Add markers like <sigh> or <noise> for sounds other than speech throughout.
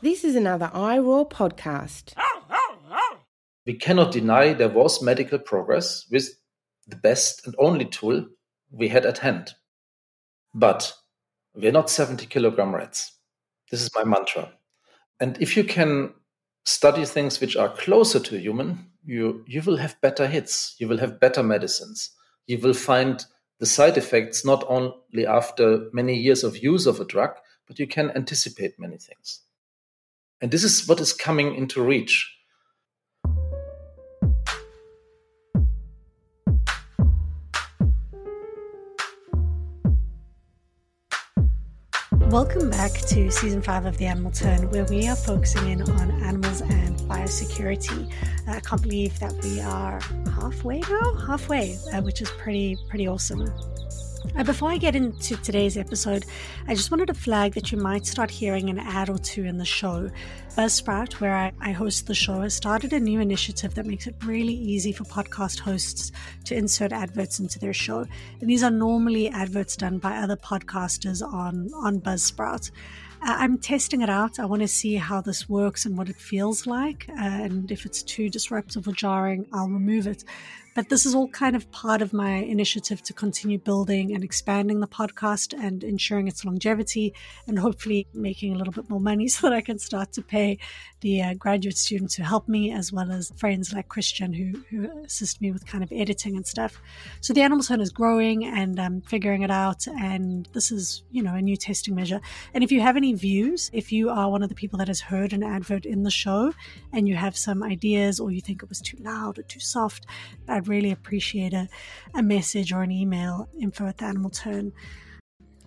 This is another iRaw podcast. We cannot deny there was medical progress with the best and only tool we had at hand. But we're not 70 kilogram rats. This is my mantra. And if you can study things which are closer to human, you, you will have better hits, you will have better medicines, you will find the side effects not only after many years of use of a drug, but you can anticipate many things. And this is what is coming into reach. Welcome back to season five of The Animal Turn, where we are focusing in on animals and biosecurity. I can't believe that we are halfway now, halfway, uh, which is pretty pretty awesome. Uh, before I get into today's episode, I just wanted to flag that you might start hearing an ad or two in the show. Buzzsprout, where I, I host the show, has started a new initiative that makes it really easy for podcast hosts to insert adverts into their show. And these are normally adverts done by other podcasters on, on Buzzsprout. Uh, I'm testing it out. I want to see how this works and what it feels like. Uh, and if it's too disruptive or jarring, I'll remove it. But this is all kind of part of my initiative to continue building and expanding the podcast and ensuring its longevity and hopefully making a little bit more money <laughs> so that I can start to pay the uh, graduate students who help me, as well as friends like Christian who, who assist me with kind of editing and stuff. So the Animal Turn is growing and um, figuring it out. And this is, you know, a new testing measure. And if you have any views, if you are one of the people that has heard an advert in the show and you have some ideas or you think it was too loud or too soft, I'd really appreciate a, a message or an email info at the Animal Turn.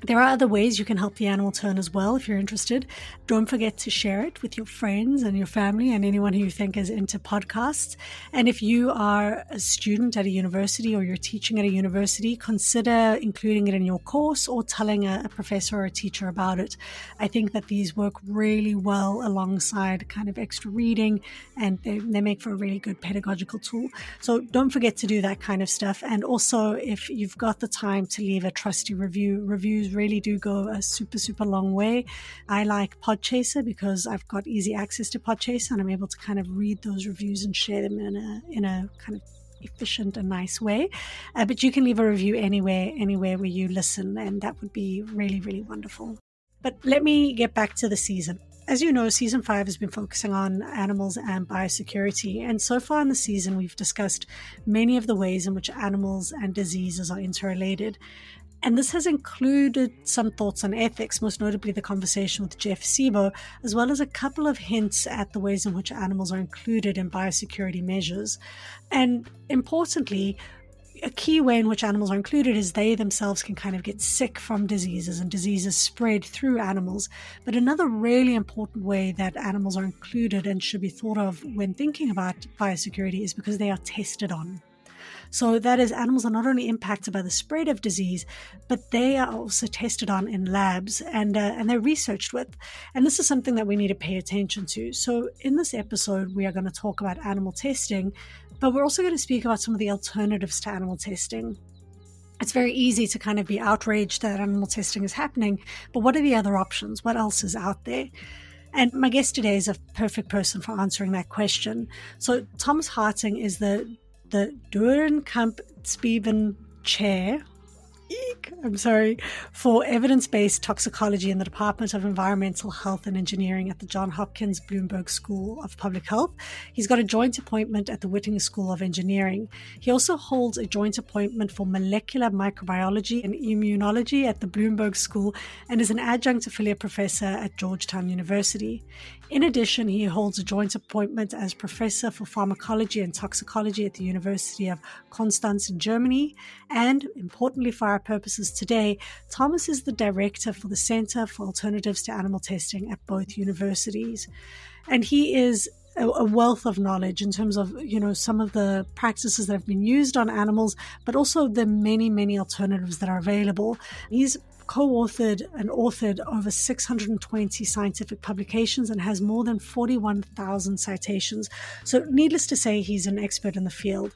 There are other ways you can help the animal turn as well if you're interested. Don't forget to share it with your friends and your family and anyone who you think is into podcasts. And if you are a student at a university or you're teaching at a university, consider including it in your course or telling a, professor or a teacher about it. I think that these work really well alongside kind of extra reading and they, they make for a really good pedagogical tool. So don't forget to do that kind of stuff. And also, if you've got the time to leave a trusty review, reviews really do go a super, super long way. I like Podchaser because I've got easy access to Podchaser and I'm able to kind of read those reviews and share them in a, in a kind of efficient and nice way. Uh, but you can leave a review anywhere, anywhere where you listen, and that would be really, really wonderful. But let me get back to the season. As you know, season five has been focusing on animals and biosecurity. And so far in the season, we've discussed many of the ways in which animals and diseases are interrelated. And this has included some thoughts on ethics, most notably the conversation with Jeff Sebo, as well as a couple of hints at the ways in which animals are included in biosecurity measures. And importantly, a key way in which animals are included is they themselves can kind of get sick from diseases and diseases spread through animals. But another really important way that animals are included and should be thought of when thinking about biosecurity is because they are tested on. So that is, animals are not only impacted by the spread of disease, but they are also tested on in labs and uh, and they're researched with. And this is something that we need to pay attention to. So in this episode, we are going to talk about animal testing, but we're also going to speak about some of the alternatives to animal testing it's very easy to kind of be outraged that animal testing is happening, but what are the other options? What else is out there? And my guest today is a perfect person for answering that question. So, Thomas Hartung is the the Doornkamp Spiven Chair I'm sorry, for evidence based toxicology in the Department of Environmental Health and Engineering at the Johns Hopkins Bloomberg School of Public Health. He's got a joint appointment at the Whiting School of Engineering. He also holds a joint appointment for molecular microbiology and immunology at the Bloomberg School and is an adjunct affiliate professor at Georgetown University. In addition, he holds a joint appointment as professor for pharmacology and toxicology at the University of Konstanz in Germany. And importantly for our purposes today, Thomas is the director for the Center for Alternatives to Animal Testing at both universities. And he is a wealth of knowledge in terms of you know some of the practices that have been used on animals but also the many many alternatives that are available he's co-authored and authored over 620 scientific publications and has more than 41,000 citations. So needless to say he's an expert in the field.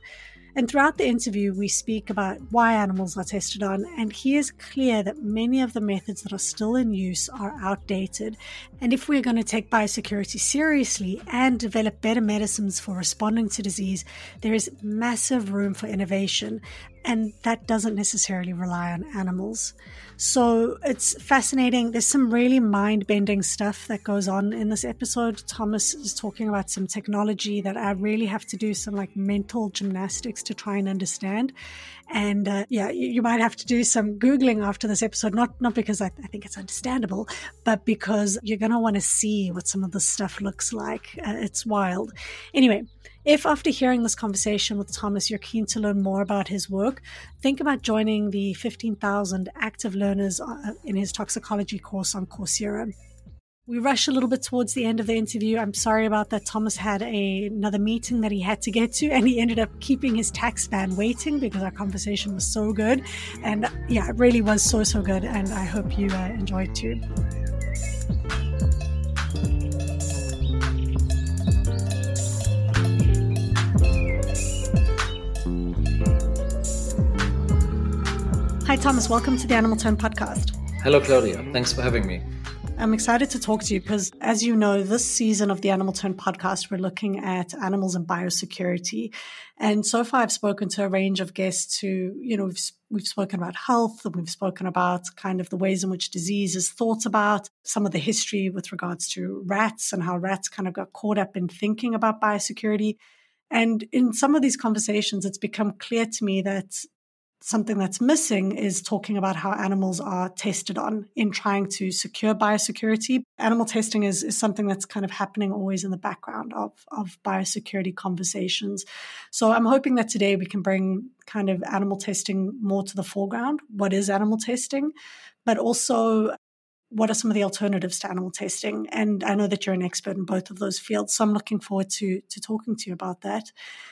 And throughout the interview, we speak about why animals are tested on, and he is clear that many of the methods that are still in use are outdated. And if we're going to take biosecurity seriously and develop better medicines for responding to disease, there is massive room for innovation, and that doesn't necessarily rely on animals. So it's fascinating. There's some really mind bending stuff that goes on in this episode. Thomas is talking about some technology that I really have to do some like mental gymnastics to try and understand. And uh, yeah, you, you, might have to do some Googling after this episode, not, not because I, I think it's understandable, but because you're going to want to see what some of this stuff looks like. Uh, it's wild. Anyway, if after hearing this conversation with Thomas, you're keen to learn more about his work, think about joining the 15,000 active learners uh, in his toxicology course on Coursera. We rush a little bit towards the end of the interview. I'm sorry about that. Thomas had a, another meeting that he had to get to, and he ended up keeping his tax fan waiting because our conversation was so good. And yeah, it really was so, so good. And I hope you uh, enjoyed too. Hi, Thomas. Welcome to the Animal Turn podcast. Hello, Claudia. Thanks for having me. I'm excited to talk to you because, as you know, this season of the Animal Turn podcast, we're looking at animals and biosecurity. And so far, I've spoken to a range of guests who, you know, we've, we've spoken about health and we've spoken about kind of the ways in which disease is thought about, some of the history with regards to rats and how rats kind of got caught up in thinking about biosecurity. And in some of these conversations, it's become clear to me that something that's missing is talking about how animals are tested on in trying to secure biosecurity. Animal testing is, is something that's kind of happening always in the background of, of biosecurity conversations. So I'm hoping that today we can bring kind of animal testing more to the foreground. What is animal testing? But also what are some of the alternatives to animal testing? And I know that you're an expert in both of those fields, so I'm looking forward to to talking to you about that.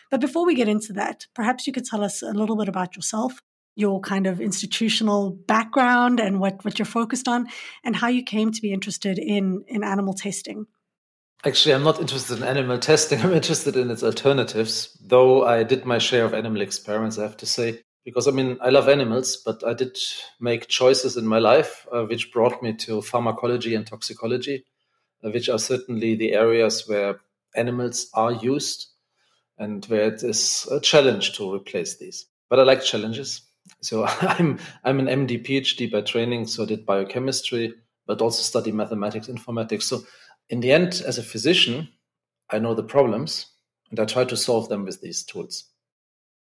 But before we get into that, perhaps you could tell us a little bit about yourself, your kind of institutional background and what, what you're focused on, and how you came to be interested in in animal testing. Actually, I'm not interested in animal testing. <laughs> I'm interested in its alternatives, though I did my share of animal experiments, I have to say because I mean, I love animals, but I did make choices in my life uh, which brought me to pharmacology and toxicology, uh, which are certainly the areas where animals are used and where it is a challenge to replace these. But I like challenges. So <laughs> I'm I'm an MD PhD by training, so I did biochemistry, but also study mathematics, informatics. So in the end, as a physician, I know the problems and I try to solve them with these tools.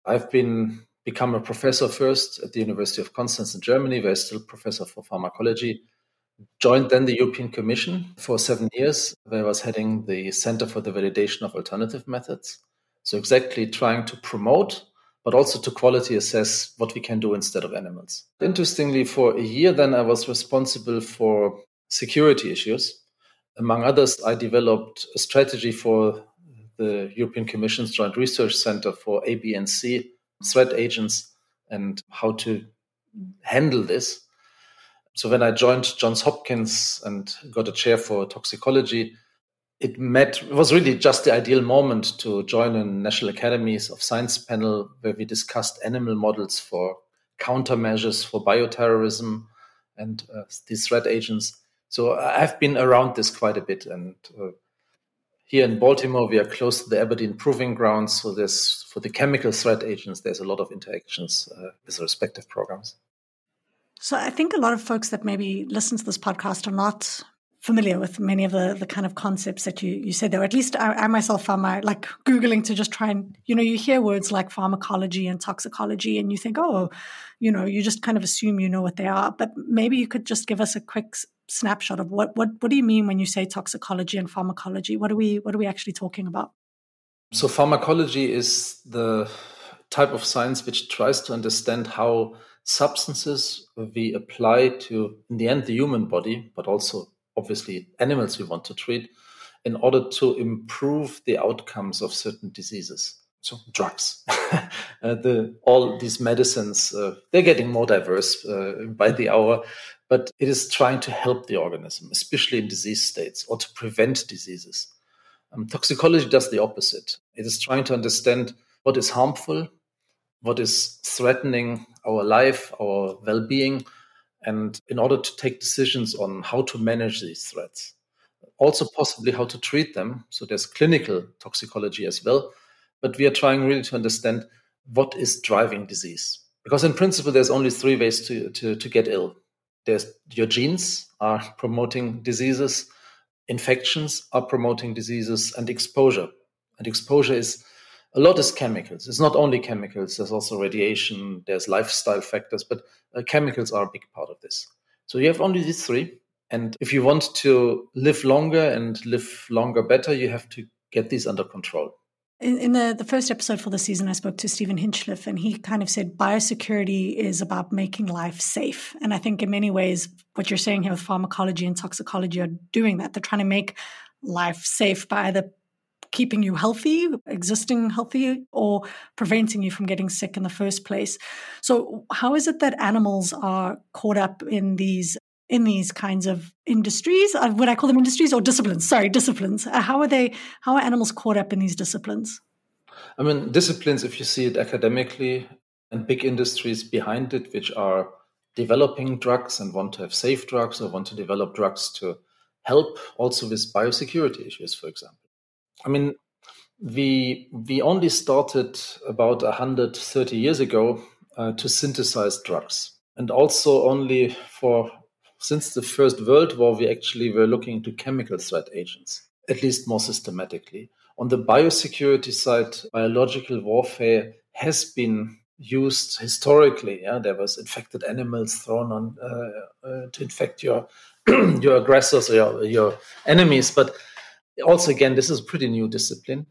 I've been become a professor first at the University of Konstanz in Germany, where I still professor for pharmacology. Joined then the European Commission for seven years, where I was heading the Center for the Validation of Alternative Methods. So exactly trying to promote, but also to quality assess what we can do instead of animals. Interestingly, for a year then I was responsible for security issues. Among others, I developed a strategy for the European Commission's Joint Research Center for ABC threat agents and how to handle this. So when I joined Johns Hopkins and got a chair for toxicology, it met it was really just the ideal moment to join a National Academies of Science panel where we discussed animal models for countermeasures for bioterrorism and uh, these threat agents. So I've been around this quite a bit, and uh, here in Baltimore, we are close to the Aberdeen Proving Grounds. So there's for the chemical threat agents, there's a lot of interactions uh, with respective programs. So I think a lot of folks that maybe listen to this podcast are not familiar with many of the, the kind of concepts that you, you said there. At least I, I myself my like Googling to just try and, you know, you hear words like pharmacology and toxicology and you think, oh, you know, you just kind of assume you know what they are. But maybe you could just give us a quick snapshot of what what what do you mean when you say toxicology and pharmacology? What are we what are we actually talking about? So pharmacology is the type of science which tries to understand how substances we apply to in the end the human body, but also obviously animals we want to treat, in order to improve the outcomes of certain diseases. So drugs, <laughs> uh, the all these medicines, uh, they're getting more diverse uh, by the hour but it is trying to help the organism, especially in disease states, or to prevent diseases. Um, toxicology does the opposite. It is trying to understand what is harmful what is threatening our life, our well being, and in order to take decisions on how to manage these threats. Also, possibly how to treat them. So, there's clinical toxicology as well. But we are trying really to understand what is driving disease. Because, in principle, there's only three ways to, to, to get ill there's your genes are promoting diseases, infections are promoting diseases, and exposure. And exposure is a lot is chemicals. It's not only chemicals, there's also radiation, there's lifestyle factors, but uh, chemicals are a big part of this. So you have only these three. And if you want to live longer and live longer better, you have to get these under control. In, in, the, the first episode for the season, I spoke to Stephen Hinchliffe, and he kind of said biosecurity is about making life safe. And I think in many ways, what you're saying here with pharmacology and toxicology are doing that. They're trying to make life safe by either keeping you healthy, existing healthy, or preventing you from getting sick in the first place. So, how is it that animals are caught up in these in these kinds of industries? Uh, would I call them industries or disciplines? Sorry, disciplines. Uh, how are they? How are animals caught up in these disciplines? I mean, disciplines. If you see it academically, and big industries behind it, which are developing drugs and want to have safe drugs or want to develop drugs to help also with biosecurity issues, for example. I mean, we we only started about 130 years ago uh, to synthesize drugs, and also only for since the First World War we actually were looking into chemical threat agents, at least more systematically. On the biosecurity side, biological warfare has been used historically. Yeah, there was infected animals thrown on uh, uh, to infect your <clears throat> your aggressors or your, your enemies, but also, again, this is a pretty new discipline.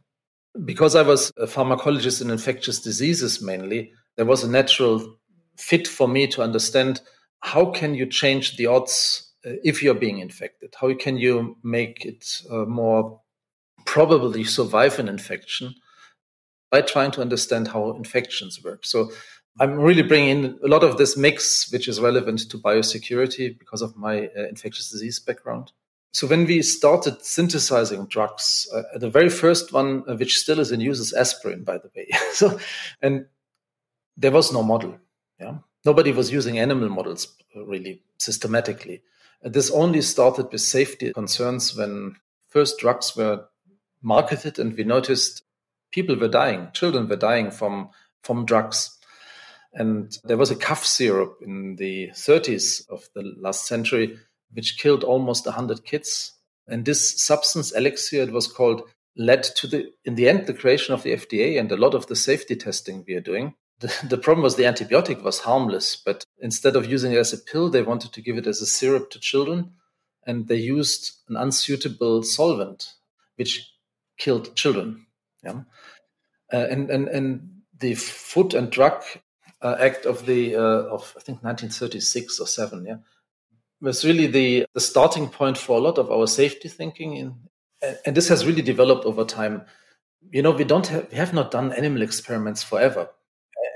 Because I was a pharmacologist in infectious diseases mainly, there was a natural fit for me to understand how can you change the odds uh, if you're being infected? How can you make it uh, more probably survive an infection by trying to understand how infections work? So I'm really bringing in a lot of this mix, which is relevant to biosecurity because of my uh, infectious disease background. So when we started synthesizing drugs, uh, the very first one, uh, which still is in use, is aspirin, by the way. <laughs> so, and there was no model. Yeah, nobody was using animal models uh, really systematically. Uh, this only started with safety concerns when first drugs were marketed, and we noticed people were dying, children were dying from from drugs. And there was a cough syrup in the 30s of the last century which killed almost 100 kids. And this substance, elixir, it was called, led to the, in the end, the creation of the FDA and a lot of the safety testing we are doing. The, the problem was the antibiotic was harmless, but instead of using it as a pill, they wanted to give it as a syrup to children. And they used an unsuitable solvent, which killed children. Yeah. Uh, and, and, and the Food and Drug uh, Act of the uh, of I think 1936 or seven, yeah, was really the, the starting point for a lot of our safety thinking. In, and this has really developed over time. You know, we don't have, we have not done animal experiments forever.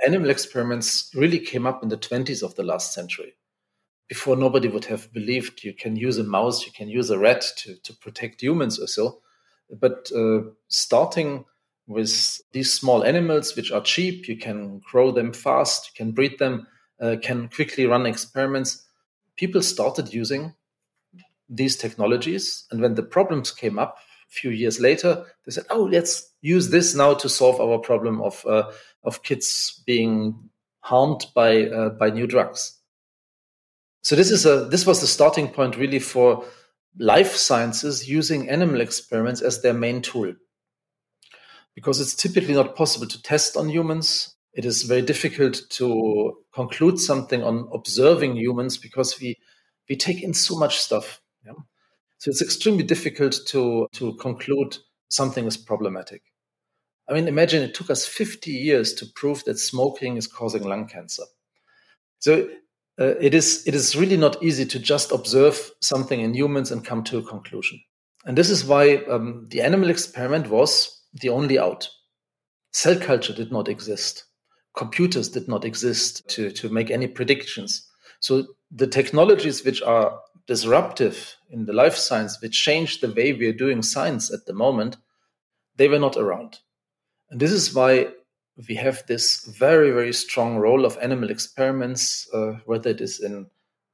Animal experiments really came up in the 20s of the last century. Before nobody would have believed you can use a mouse, you can use a rat to, to protect humans or so. But uh, starting with these small animals, which are cheap, you can grow them fast, you can breed them, uh, can quickly run experiments people started using these technologies. And when the problems came up a few years later, they said, "Oh, let's use this now to solve our problem of uh, of kids being harmed by uh, by new drugs." So this is a this was the starting point really for life sciences using animal experiments as their main tool, because it's typically not possible to test on humans it is very difficult to conclude something on observing humans because we we take in so much stuff. Yeah? So it's extremely difficult to to conclude something is problematic. I mean, imagine it took us 50 years to prove that smoking is causing lung cancer. So uh, it is it is really not easy to just observe something in humans and come to a conclusion. And this is why um, the animal experiment was the only out. Cell culture did not exist computers did not exist to, to make any predictions. So the technologies which are disruptive in the life science, which change the way we are doing science at the moment, they were not around. And this is why we have this very, very strong role of animal experiments, uh, whether it is in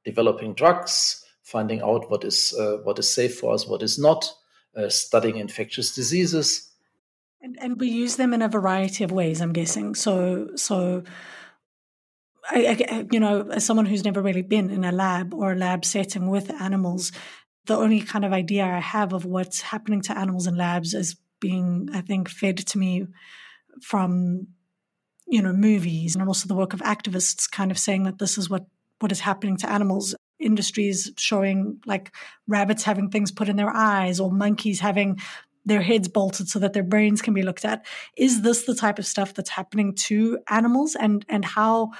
developing drugs, finding out what is uh, what is safe for us, what is not, uh, studying infectious diseases. And, and we use them in a variety of ways, I'm guessing. So, so I, I, you know, as someone who's never really been in a lab or a lab setting with animals, the only kind of idea I have of what's happening to animals in labs is being, I think, fed to me from you know movies and also the work of activists kind of saying that this is what what is happening to animals industries showing like rabbits having things put in their eyes or monkeys having their heads bolted so that their brains can be looked at is this the type of stuff that's happening to animals and and how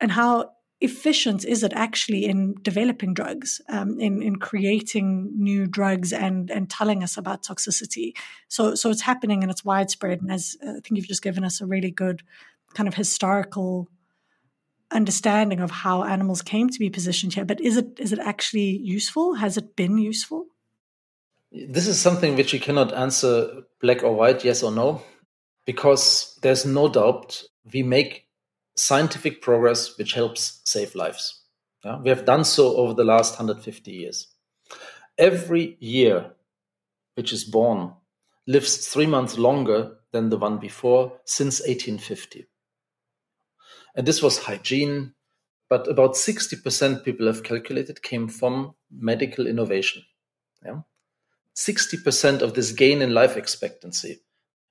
and how efficient is it actually in developing drugs, um, in in creating new drugs and and telling us about toxicity? So so it's happening and it's widespread. And as uh, I think you've just given us a really good kind of historical understanding of how animals came to be positioned here. But is it is it actually useful? Has it been useful? This is something which you cannot answer black or white, yes or no, because there's no doubt we make scientific progress which helps save lives. Yeah? We have done so over the last 150 years. Every year which is born lives three months longer than the one before since 1850. And this was hygiene, but about 60% people have calculated came from medical innovation. Yeah? 60% of this gain in life expectancy.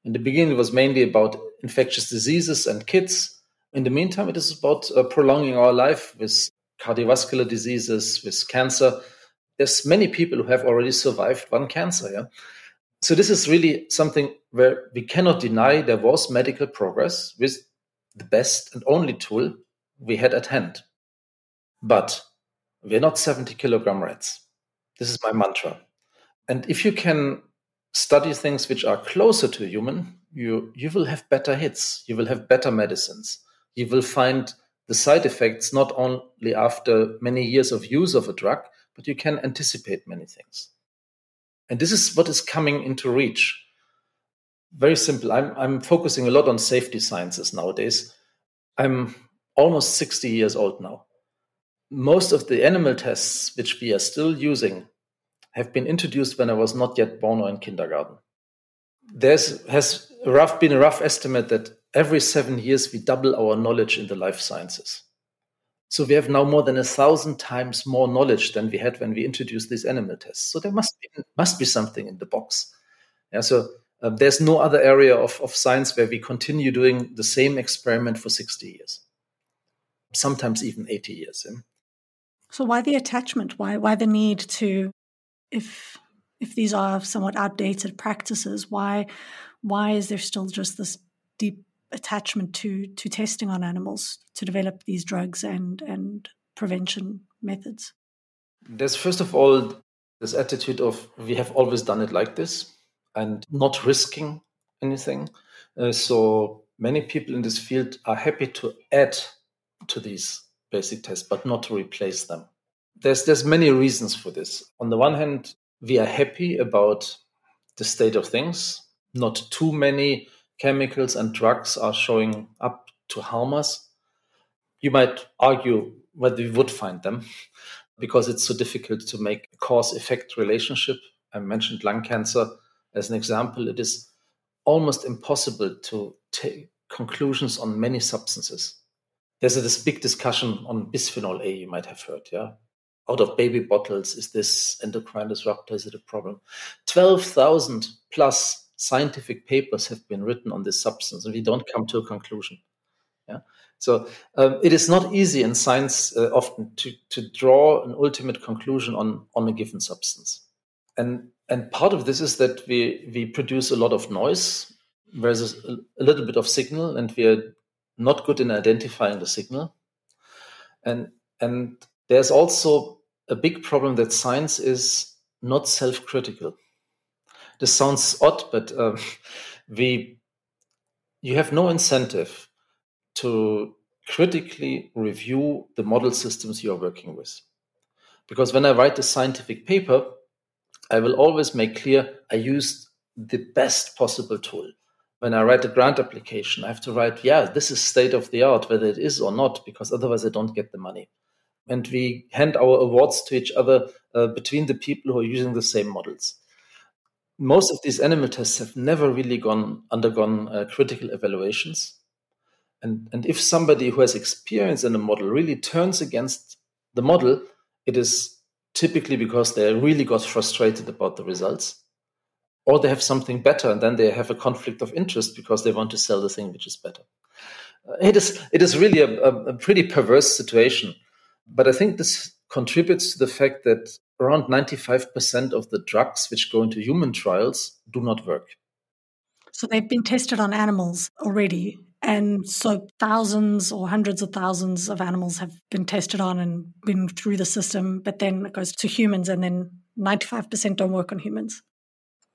In the beginning, it was mainly about infectious diseases and kids in the meantime, it is about uh, prolonging our life with cardiovascular diseases, with cancer. There's many people who have already survived one cancer. Yeah? So this is really something where we cannot deny there was medical progress with the best and only tool we had at hand. But we're not 70 kilogram rats. This is my mantra. And if you can study things which are closer to human, you, you will have better hits, you will have better medicines you will find the side effects not only after many years of use of a drug, but you can anticipate many things. And this is what is coming into reach. Very simple. I'm, I'm focusing a lot on safety sciences nowadays. I'm almost 60 years old now. Most of the animal tests which we are still using have been introduced when I was not yet born or in kindergarten. There's has rough, been a rough estimate that every seven years we double our knowledge in the life sciences. So we have now more than a thousand times more knowledge than we had when we introduced these animal tests. So there must be, must be something in the box. Yeah, so um, there's no other area of, of science where we continue doing the same experiment for 60 years, sometimes even 80 years. Yeah? So why the attachment? Why why the need to, if if these are somewhat outdated practices, why why is there still just this deep attachment to to testing on animals to develop these drugs and and prevention methods? There's first of all this attitude of we have always done it like this and not risking anything. Uh, so many people in this field are happy to add to these basic tests, but not to replace them. There's there's many reasons for this. On the one hand, we are happy about the state of things. Not too many chemicals and drugs are showing up to harm us. You might argue whether we would find them <laughs> because it's so difficult to make a cause effect relationship. I mentioned lung cancer as an example. It is almost impossible to take conclusions on many substances. There's a, this big discussion on bisphenol A, you might have heard, yeah? Out of baby bottles, is this endocrine disruptor? Is it a problem? 12,000 plus scientific papers have been written on this substance, and we don't come to a conclusion. Yeah. So um, it is not easy in science uh, often to, to draw an ultimate conclusion on, on a given substance. And, and part of this is that we, we produce a lot of noise versus a, little bit of signal, and we are not good in identifying the signal. And, and there's also a big problem that science is not self critical this sounds odd, but um, <laughs> we you have no incentive to critically review the model systems you are working with. Because when I write a scientific paper, I will always make clear I used the best possible tool. when I write a grant application, I have to write, yeah, this is state of the art, whether it is or not, because otherwise I don't get the money. And we hand our awards to each other uh, between the people who are using the same models. Most of these animal tests have never really gone undergone uh, critical evaluations. And, and if somebody who has experience in a model really turns against the model, it is typically because they really got frustrated about the results or they have something better and then they have a conflict of interest because they want to sell the thing which is better uh, it is it is really a, a, pretty perverse situation but i think this contributes to the fact that around 95% of the drugs which go into human trials do not work. So they've been tested on animals already and so thousands or hundreds of thousands of animals have been tested on and been through the system but then it goes to humans and then 95% don't work on humans.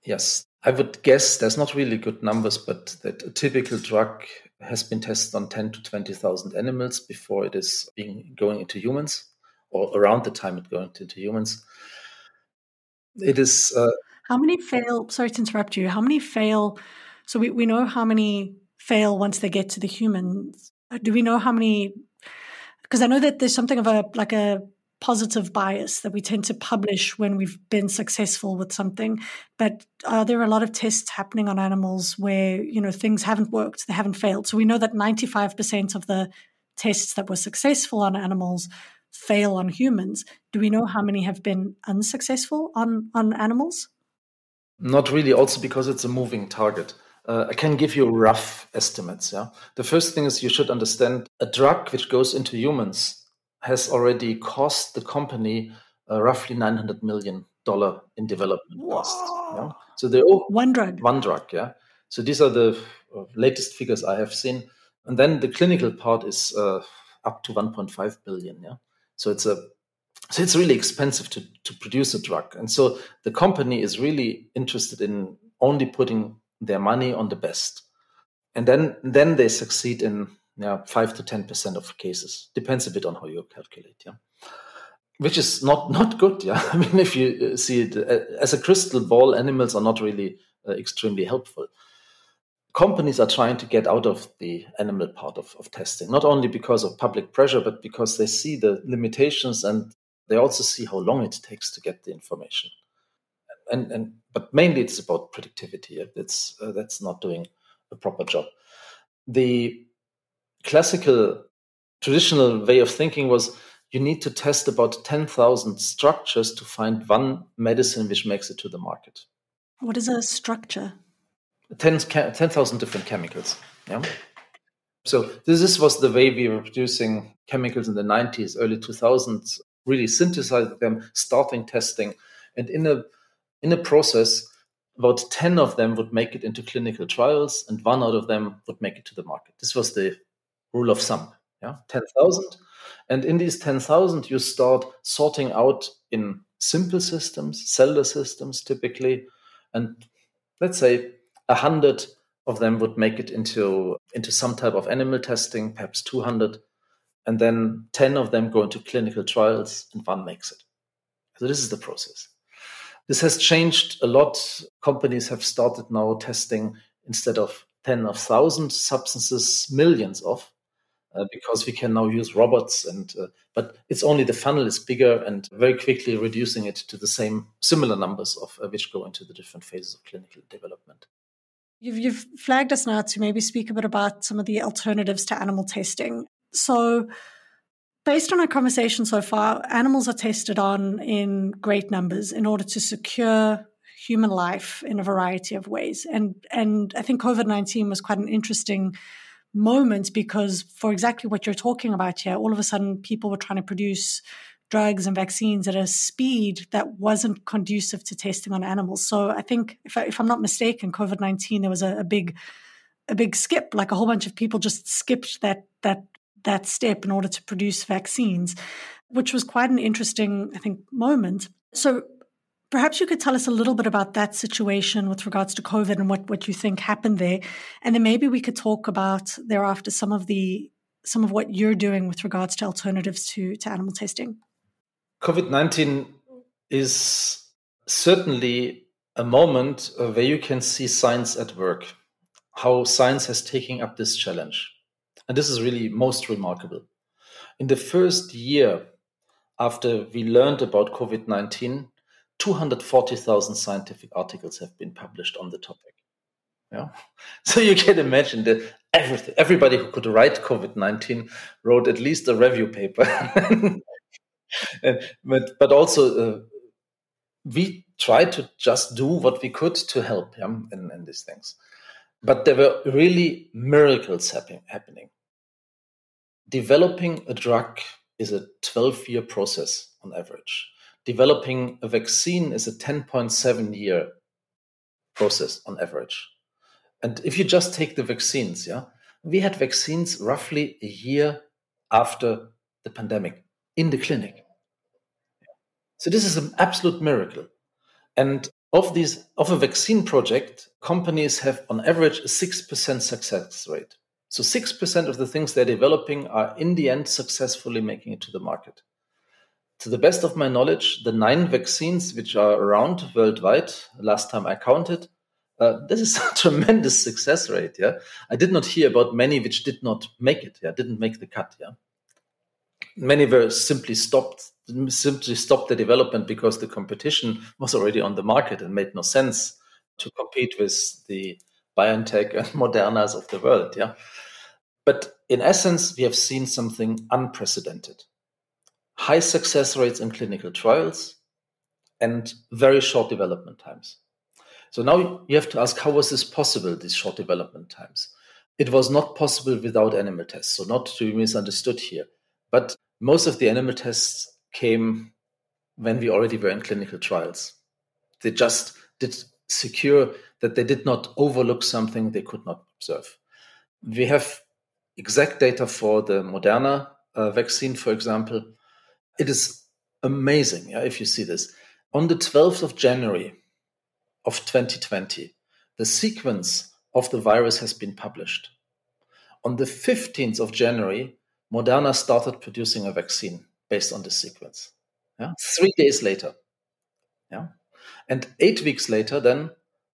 Yes, I would guess there's not really good numbers, but that a typical drug has been tested on 10 to 20,000 animals before it is being going into humans or around the time it going into humans. It is. Uh, how many fail? Sorry to interrupt you. How many fail? So we, we know how many fail once they get to the humans. Do we know how many? Because I know that there's something of a like a positive bias that we tend to publish when we've been successful with something. But are there a lot of tests happening on animals where you know things haven't worked they haven't failed? So we know that 95% of the tests that were successful on animals fail on humans. Do we know how many have been unsuccessful on on animals? Not really also because it's a moving target. Uh, I can give you rough estimates. Yeah, the first thing is you should understand a drug which goes into humans has already cost the company uh, roughly 900 million dollar in development cost. Yeah? So they all one drug. One drug, yeah. So these are the uh, latest figures I have seen, and then the clinical part is uh, up to 1.5 billion. Yeah. So it's a so it's really expensive to to produce a drug, and so the company is really interested in only putting their money on the best, and then then they succeed in yeah, five to ten percent of cases. Depends a bit on how you calculate. Yeah, which is not not good. Yeah, <laughs> I mean, if you uh, see it uh, as a crystal ball, animals are not really uh, extremely helpful. Companies are trying to get out of the animal part of, of testing, not only because of public pressure, but because they see the limitations and they also see how long it takes to get the information. And, and but mainly it's about productivity. It's uh, that's not doing a proper job. The classical traditional way of thinking was you need to test about 10,000 structures to find one medicine which makes it to the market. What is a structure? 10,000 10, different chemicals. Yeah. So this, this was the way we were producing chemicals in the 90s, early 2000s, really synthesizing them, starting testing. And in a, in a process, about 10 of them would make it into clinical trials and one out of them would make it to the market. This was the rule of thumb. Yeah, ten thousand, and in these ten thousand, you start sorting out in simple systems, cellular systems, typically, and let's say a hundred of them would make it into into some type of animal testing, perhaps two hundred, and then ten of them go into clinical trials, and one makes it. So this is the process. This has changed a lot. Companies have started now testing instead of 10 of thousand substances, millions of uh, because we can now use robots and uh, but it's only the funnel is bigger and very quickly reducing it to the same similar numbers of uh, which go into the different phases of clinical development. You've, you've flagged us now to maybe speak a bit about some of the alternatives to animal testing. So based on our conversation so far animals are tested on in great numbers in order to secure human life in a variety of ways. And and i think covid-19 was quite an interesting moment because for exactly what you're talking about here, all of a sudden people were trying to produce drugs and vaccines at a speed that wasn't conducive to testing on animals. So I think, if, I, I'm not mistaken, COVID nineteen there was a, a, big a big skip. Like a whole bunch of people just skipped that that that step in order to produce vaccines, which was quite an interesting, I think, moment. So Perhaps you could tell us a little bit about that situation with regards to COVID and what, what you think happened there. And then maybe we could talk about thereafter some of the some of what you're doing with regards to alternatives to, to animal testing. COVID nineteen is certainly a moment where you can see science at work. how science has taken up this challenge. And this is really most remarkable. In the first year after we learned about COVID 19, 240,000 scientific articles have been published on the topic. Yeah. <laughs> So you can imagine that everything, everybody who could write COVID 19 wrote at least a review paper. <laughs> but, but also, uh, we tried to just do what we could to help him in, in these things. But there were really miracles happen, happening. Developing a drug is a 12 year process on average. Developing a vaccine is a 10.7 year process on average. And if you just take the vaccines, yeah, we had vaccines roughly a year after the pandemic in the clinic. So this is an absolute miracle. And of these of a vaccine project, companies have on average a 6% success rate. So 6% of the things they're developing are in the end successfully making it to the market. To the best of my knowledge, the nine vaccines which are around worldwide, last time I counted, uh, <laughs> this is a tremendous success rate. Yeah, I did not hear about many which did not make it. Yeah, didn't make the cut. Yeah, many were simply stopped, simply stopped the development because the competition was already on the market and made no sense to compete with the BioNTech and <laughs> Modernas of the world. Yeah, but in essence, we have seen something unprecedented: high success rates in clinical trials and very short development times. So now you have to ask how was this possible, these short development times? It was not possible without animal tests, so not to be misunderstood here. But most of the animal tests came when we already were in clinical trials. They just did secure that they did not overlook something they could not observe. We have exact data for the Moderna uh, vaccine, for example. It is amazing yeah, if you see this. On the 12th of January, of 2020, the sequence of the virus has been published. On the 15th of January, Moderna started producing a vaccine based on this sequence. Yeah? Three days later. Yeah? And eight weeks later, then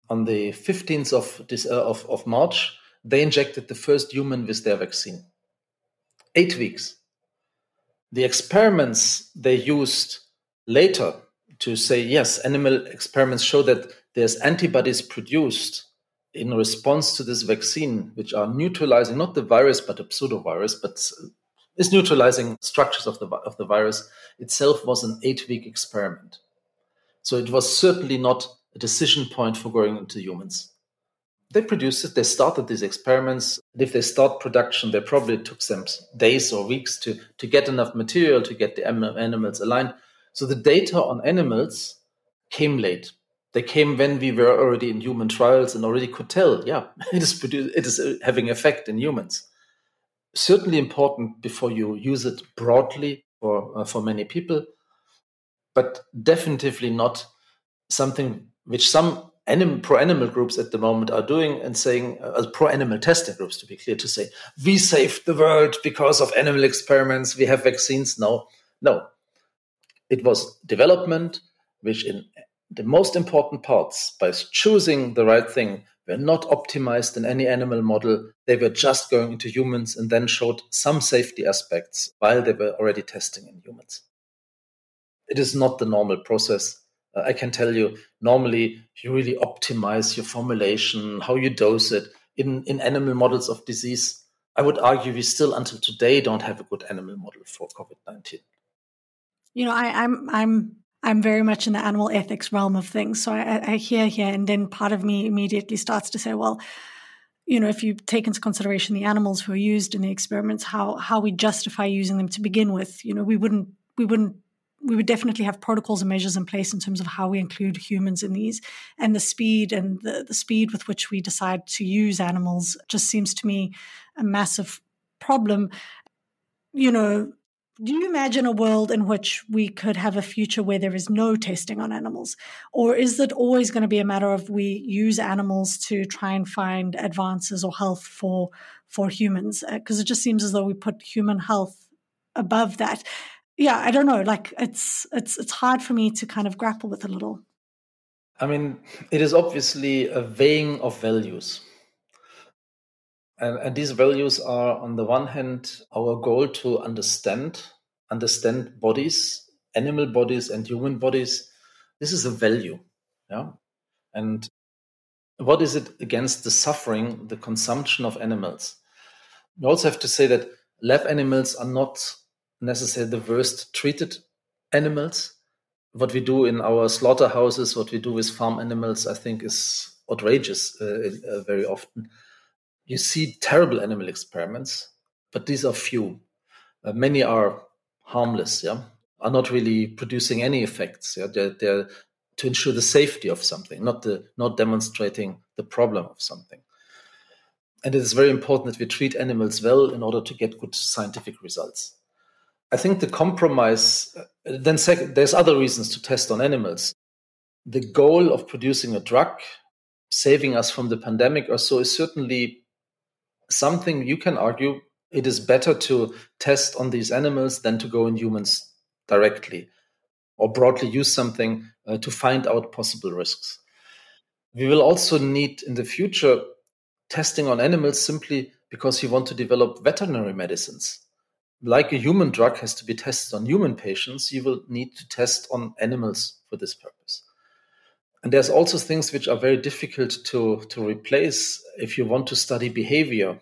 on the 15th of, this, uh, of, of March, they injected the first human with their vaccine. Eight weeks. The experiments they used later to say, yes, animal experiments show that there's antibodies produced in response to this vaccine, which are neutralizing not the virus but a pseudovirus, but is neutralizing structures of the of the virus itself was an eight week experiment. So it was certainly not a decision point for going into humans. They produced it, they started these experiments. If they start production, they probably took some days or weeks to, to get enough material to get the animals aligned. So the data on animals came late they came when we were already in human trials and already could tell, yeah, <laughs> it is it is uh, having effect in humans. Certainly important before you use it broadly for uh, for many people, but definitively not something which some anim- pro animal groups at the moment are doing and saying, uh, pro animal testing groups, to be clear, to say we saved the world because of animal experiments, we have vaccines. No, no, it was development which in the most important parts by choosing the right thing were not optimized in any animal model. They were just going into humans and then showed some safety aspects while they were already testing in humans. It is not the normal process. Uh, I can tell you, normally you really optimize your formulation, how you dose it. In, in animal models of disease, I would argue we still, until today, don't have a good animal model for COVID 19. You know, I, I'm I'm I'm very much in the animal ethics realm of things. So I, I hear here, and then part of me immediately starts to say, well, you know, if you take into consideration the animals who are used in the experiments, how how we justify using them to begin with, you know, we wouldn't we wouldn't we would definitely have protocols and measures in place in terms of how we include humans in these and the speed and the, the speed with which we decide to use animals just seems to me a massive problem you know do you imagine a world in which we could have a future where there is no testing on animals? Or is it always going to be a matter of we use animals to try and find advances or health for, for humans? Because uh, it just seems as though we put human health above that. Yeah, I don't know. Like it's it's it's hard for me to kind of grapple with a little. I mean, it is obviously a weighing of values. And, and these values are, on the one hand, our goal to understand, understand bodies, animal bodies and human bodies. This is a value. Yeah. And what is it against the suffering, the consumption of animals? We also have to say that lab animals are not necessarily the worst treated animals. What we do in our slaughterhouses, what we do with farm animals, I think is outrageous uh, uh, very often. You see terrible animal experiments, but these are few. Uh, many are harmless, yeah, are not really producing any effects. Yeah, they're, they're to ensure the safety of something, not the not demonstrating the problem of something. And it is very important that we treat animals well in order to get good scientific results. I think the compromise, uh, then second, there's other reasons to test on animals. The goal of producing a drug, saving us from the pandemic or so, is certainly something you can argue it is better to test on these animals than to go in humans directly or broadly use something uh, to find out possible risks. We will also need in the future testing on animals simply because you want to develop veterinary medicines. Like a human drug has to be tested on human patients, you will need to test on animals for this purpose. And there's also things which are very difficult to, to replace if you want to study behavior.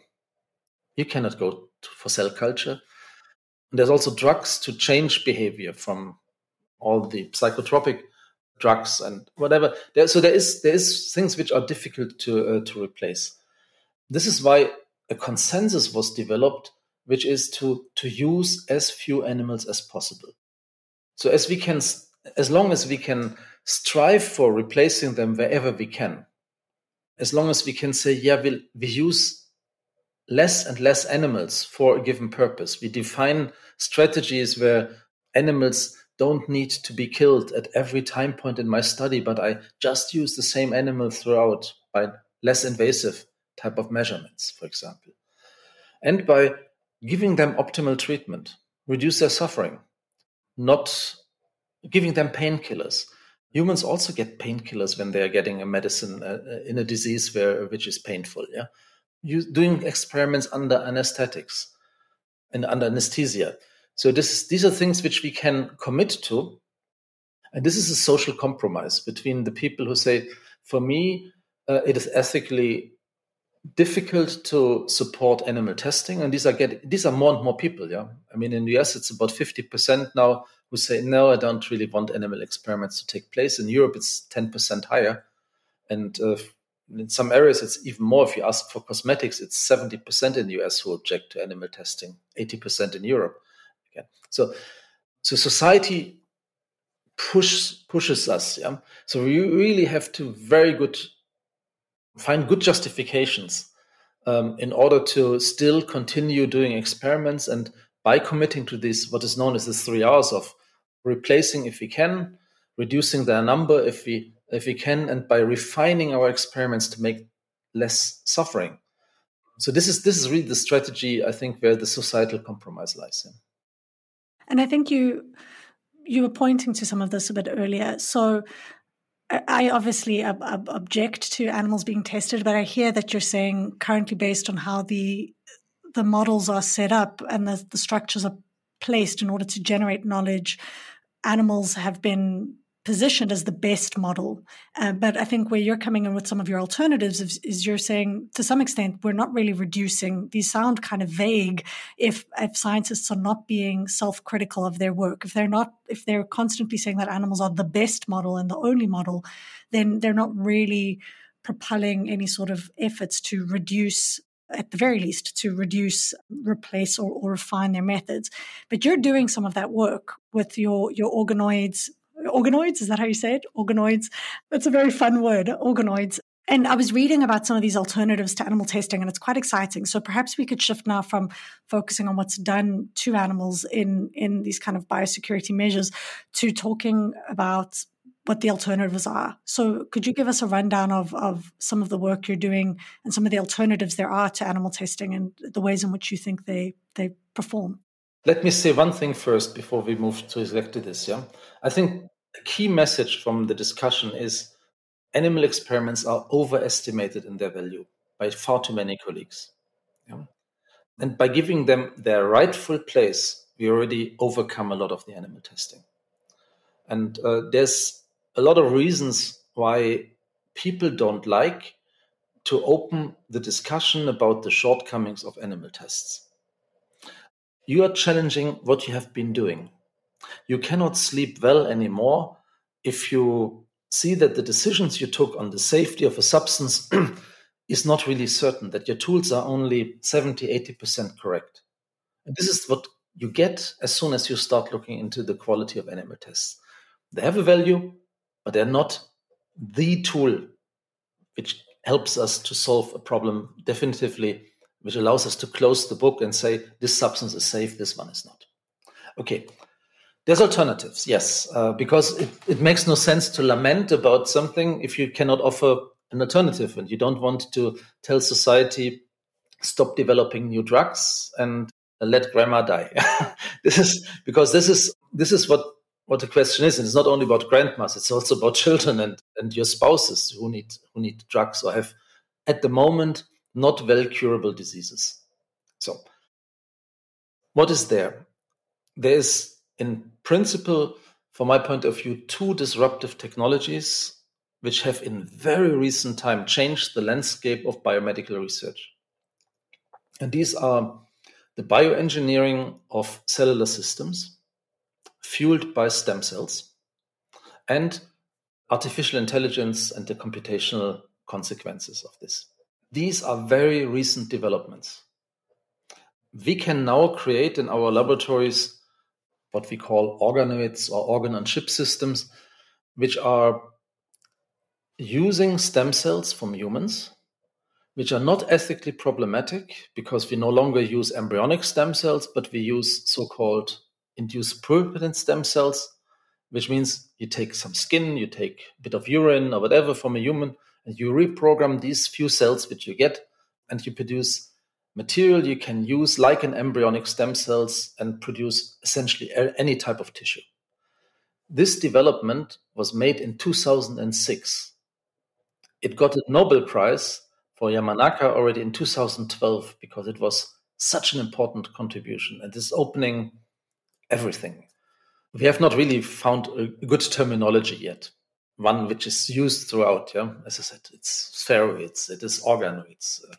You cannot go to, for cell culture. And there's also drugs to change behavior from all the psychotropic drugs and whatever. There, so there is there is things which are difficult to uh, to replace. This is why a consensus was developed, which is to, to use as few animals as possible. So as we can, as long as we can strive for replacing them wherever we can, as long as we can say, yeah, we we use less and less animals for a given purpose. We define strategies where animals don't need to be killed at every time point in my study, but I just use the same animal throughout by less invasive type of measurements, for example. And by giving them optimal treatment, reduce their suffering, not giving them painkillers. Humans also get painkillers when they are getting a medicine uh, uh, in a disease where which is painful. Yeah, you, doing experiments under anesthetics and under anesthesia. So this these are things which we can commit to, and this is a social compromise between the people who say, for me, uh, it is ethically difficult to support animal testing. And these are getting these are more and more people yeah. I mean in the us it's about 50% now who say no i don't really want animal experiments to take place. In europe it's 10% higher. And uh, in some areas it's even more. If you ask for cosmetics it's 70% in the us who object to animal testing 80% in europe. So so society push pushes us yeah. So we really have to very good find good justifications um, in order to still continue doing experiments and by committing to this what is known as the three Rs of replacing if we can reducing their number if we if we can and by refining our experiments to make less suffering. So this is this is really the strategy i think where the societal compromise lies in. And i think you you were pointing to some of this a bit earlier. So I obviously ob- ob- object to animals being tested, but I hear that you're saying currently, based on how the the models are set up and the, the structures are placed in order to generate knowledge, animals have been positioned as the best model. Uh, but I think where you're coming in with some of your alternatives is, is, you're saying to some extent we're not really reducing. These sound kind of vague if if scientists are not being self-critical of their work. If they're not if they're constantly saying that animals are the best model and the only model, then they're not really propelling any sort of efforts to reduce at the very least to reduce replace or, or refine their methods but you're doing some of that work with your your organoids organoids. Is that how you say it? Organoids. That's a very fun word, organoids. And I was reading about some of these alternatives to animal testing, and it's quite exciting. So perhaps we could shift now from focusing on what's done to animals in, in these kind of biosecurity measures to talking about what the alternatives are. So could you give us a rundown of, of some of the work you're doing and some of the alternatives there are to animal testing and the ways in which you think they, they perform? Let me say one thing first before we move to exactly this. Yeah, I think a key message from the discussion is animal experiments are overestimated in their value by far too many colleagues. And by giving them their rightful place, we already overcome a lot of the animal testing. And uh, there's a lot of reasons why people don't like to open the discussion about the shortcomings of animal tests. You are challenging what you have been doing. You cannot sleep well anymore if you see that the decisions you took on the safety of a substance <clears throat> is not really certain, that your tools are only 70, 80% correct. And this is what you get as soon as you start looking into the quality of animal tests. They have a value, but they're not the tool which helps us to solve a problem definitively, which allows us to close the book and say, this substance is safe, this one is not. Okay, there's alternatives, yes, uh, because it, it makes no sense to lament about something if you cannot offer an alternative and you don't want to tell society, stop developing new drugs and let grandma die. <laughs> this is because this is this is what what the question is, and it's not only about grandmas; it's also about <laughs> children and and your spouses who need who need drugs or have at the moment not well curable diseases. So, what is there? There is, in principle, from my point of view, two disruptive technologies which have in very recent time changed the landscape of biomedical research. And these are the bioengineering of cellular systems fueled by stem cells, and artificial intelligence and the computational consequences of this. These are very recent developments. We can now create in our laboratories what we call organoids or organ on chip systems, which are using stem cells from humans, which are not ethically problematic because we no longer use embryonic stem cells, but we use so called induced pluripotent stem cells, which means you take some skin, you take a bit of urine or whatever from a human, and you reprogram these few cells which you get, and you produce material you can use like an embryonic stem cells and produce essentially any type of tissue. This development was made in 2006. It got a Nobel Prize for Yamanaka already in 2012 because it was such an important contribution and is opening everything. We have not really found a good terminology yet, one which is used throughout. Yeah, as I said, it's spheroids, it is organoids. Uh,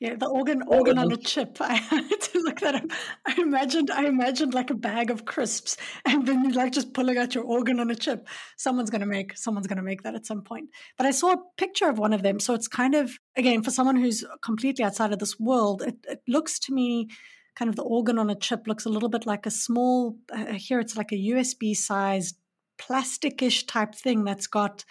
yeah, the organ organ on a chip. <laughs> I had to look that up. I imagined I imagined like a bag of crisps, <laughs> and then you like just pulling out your organ on a chip. Someone's gonna make someone's gonna make that at some point. But I saw a picture of one of them, so it's kind of again for someone who's completely outside of this world. It, it looks to me kind of the organ on a chip looks a little bit like a small, uh, here it's like a USB sized plasticish type thing that's got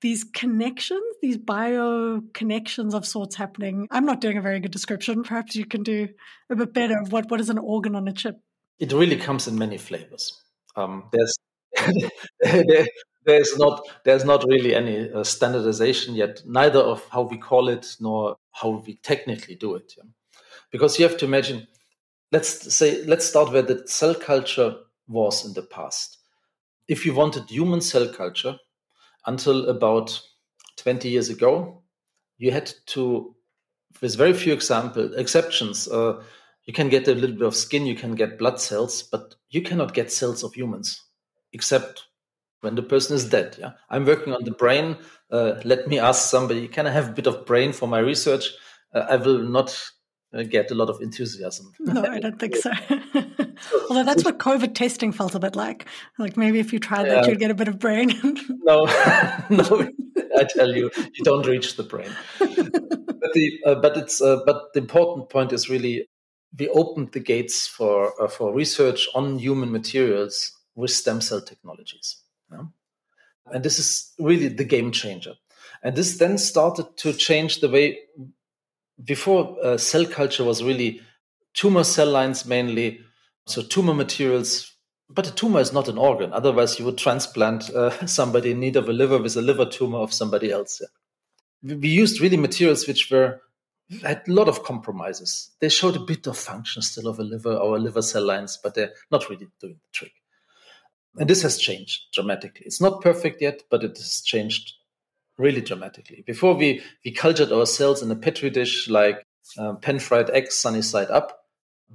these connections, these bio connections of sorts happening. I'm not doing a very good description. Perhaps you can do a bit better of what, what is an organ on a chip. It really comes in many flavors. Um, there's <laughs> there, there's not there's not really any uh, standardization yet, neither of how we call it nor how we technically do it. Yeah because you have to imagine let's say let's start where the cell culture was in the past if you wanted human cell culture until about 20 years ago you had to with very few example exceptions uh, you can get a little bit of skin you can get blood cells but you cannot get cells of humans except when the person is dead yeah? I'm working on the brain uh, let me ask somebody can i have a bit of brain for my research? Uh, i will not uh, get a lot of enthusiasm. <laughs> No, I don't think so. <laughs> <laughs> Although that's what COVID testing felt a bit like. Like maybe if you tried that, you'd get a bit of brain. no, no, I tell you, you don't reach the brain. but the uh, but it's uh, but the important point is really we opened the gates for uh, for research on human materials with stem cell technologies. Yeah? And this is really the game changer. And this then started to change the way before uh, cell culture was really tumor cell lines mainly, so tumor materials. But a tumor is not an organ. Otherwise, you would transplant uh, <laughs> somebody in need of a liver with a liver tumor of somebody else. Yeah. We used really materials which were had a lot of compromises. They showed a bit of function still of a liver, our liver cell lines, but they're not really doing the trick. And this has changed dramatically. It's not perfect yet, but it has changed really dramatically. Before we we cultured our cells in a petri dish like uh, pan-fried eggs sunny side up.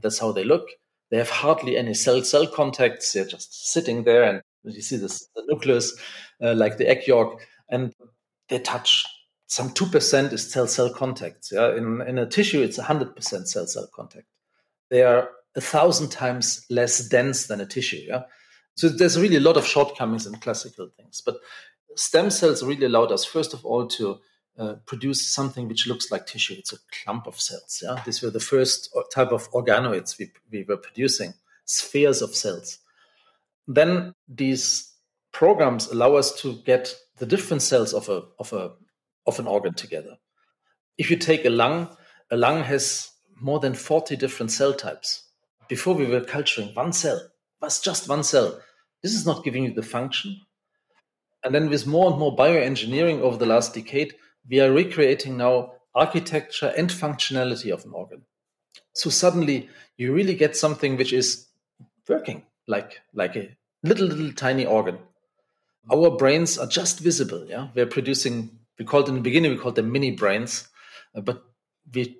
That's how they look. They have hardly any cell-cell contacts. They're just sitting there, and you see this the nucleus, uh, like the egg yolk, and they touch some two percent is cell-cell contacts. Yeah, in in a tissue, it's hundred percent cell-cell contact. They are a thousand times less dense than a tissue. Yeah, so there's really a lot of shortcomings in classical things, but stem cells really allowed us, first of all, to uh, produce something which looks like tissue. It's a clump of cells. Yeah, these were the first type of organoids we, we were producing, spheres of cells. Then these programs allow us to get the different cells of a of a of an organ together. If you take a lung, a lung has more than 40 different cell types. Before we were culturing one cell, was just one cell. This is not giving you the function. And then with more and more bioengineering over the last decade, we are recreating now architecture and functionality of an organ. So suddenly you really get something which is working like like a little little tiny organ. Our brains are just visible. Yeah, we're producing. We called in the beginning we called them mini brains, uh, but we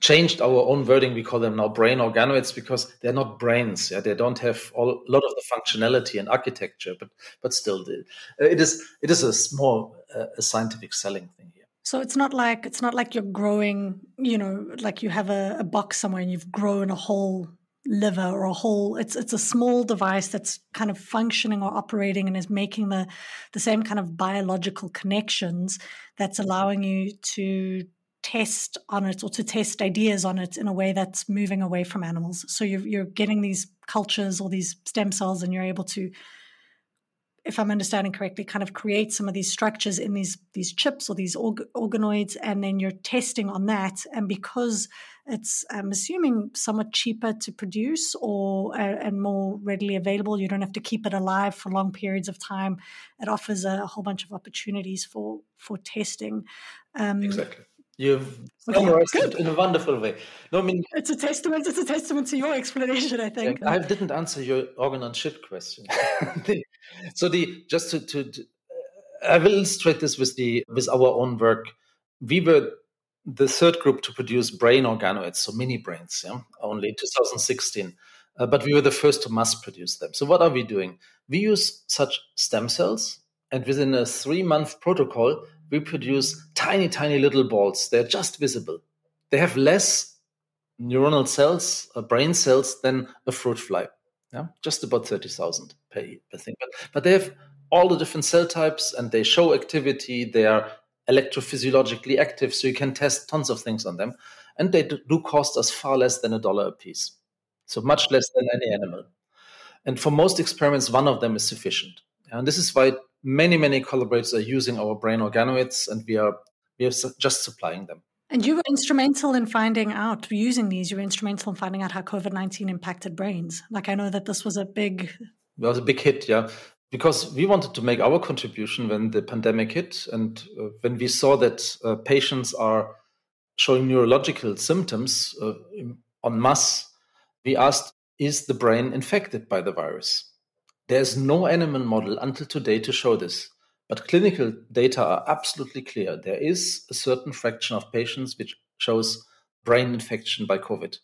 changed our own wording. We call them now brain organoids because they're not brains. Yeah, they don't have a lot of the functionality and architecture, but but still, it is it is a small uh, a scientific selling thing here. So it's not like it's not like you're growing. You know, like you have a, a box somewhere and you've grown a whole liver or a whole it's it's a small device that's kind of functioning or operating and is making the the same kind of biological connections that's allowing you to test on it or to test ideas on it in a way that's moving away from animals. So you're, you're getting these cultures or these stem cells, and you're able to, if I'm understanding correctly, kind of create some of these structures in these these chips or these org- organoids, and then you're testing on that. And because it's, I'm assuming, somewhat cheaper to produce or uh, and more readily available, you don't have to keep it alive for long periods of time. It offers a whole bunch of opportunities for for testing. Um, exactly You've summarized it in a wonderful way. No, I mean it's a testament. It's a testament to your explanation. I think I didn't answer your organ on chip question. <laughs> so the just to, to, to, I will illustrate this with the with our own work. We were the third group to produce brain organoids, so mini brains, yeah, only in 2016. Uh, but we were the first to mass produce them. So what are we doing? We use such stem cells, and within a three month protocol, we produce tiny, tiny little balls. They're just visible. They have less neuronal cells, uh, brain cells, than a fruit fly. Yeah, just about 30,000 per, per thing. But, but they have all the different cell types and they show activity. They are electrophysiologically active, so you can test tons of things on them. And they do cost us far less than a dollar a piece. So much less than any animal. And for most experiments, one of them is sufficient. And this is why many, many collaborators are using our brain organoids, and we are we are just supplying them. And you were instrumental in finding out, using these, you were instrumental in finding out how COVID 19 impacted brains. Like, I know that this was a big. It was a big hit, yeah. Because we wanted to make our contribution when the pandemic hit. And uh, when we saw that uh, patients are showing neurological symptoms uh, en masse, we asked, is the brain infected by the virus? There's no animal model until today to show this, but clinical data are absolutely clear. There is a certain fraction of patients which shows brain infection by COVID.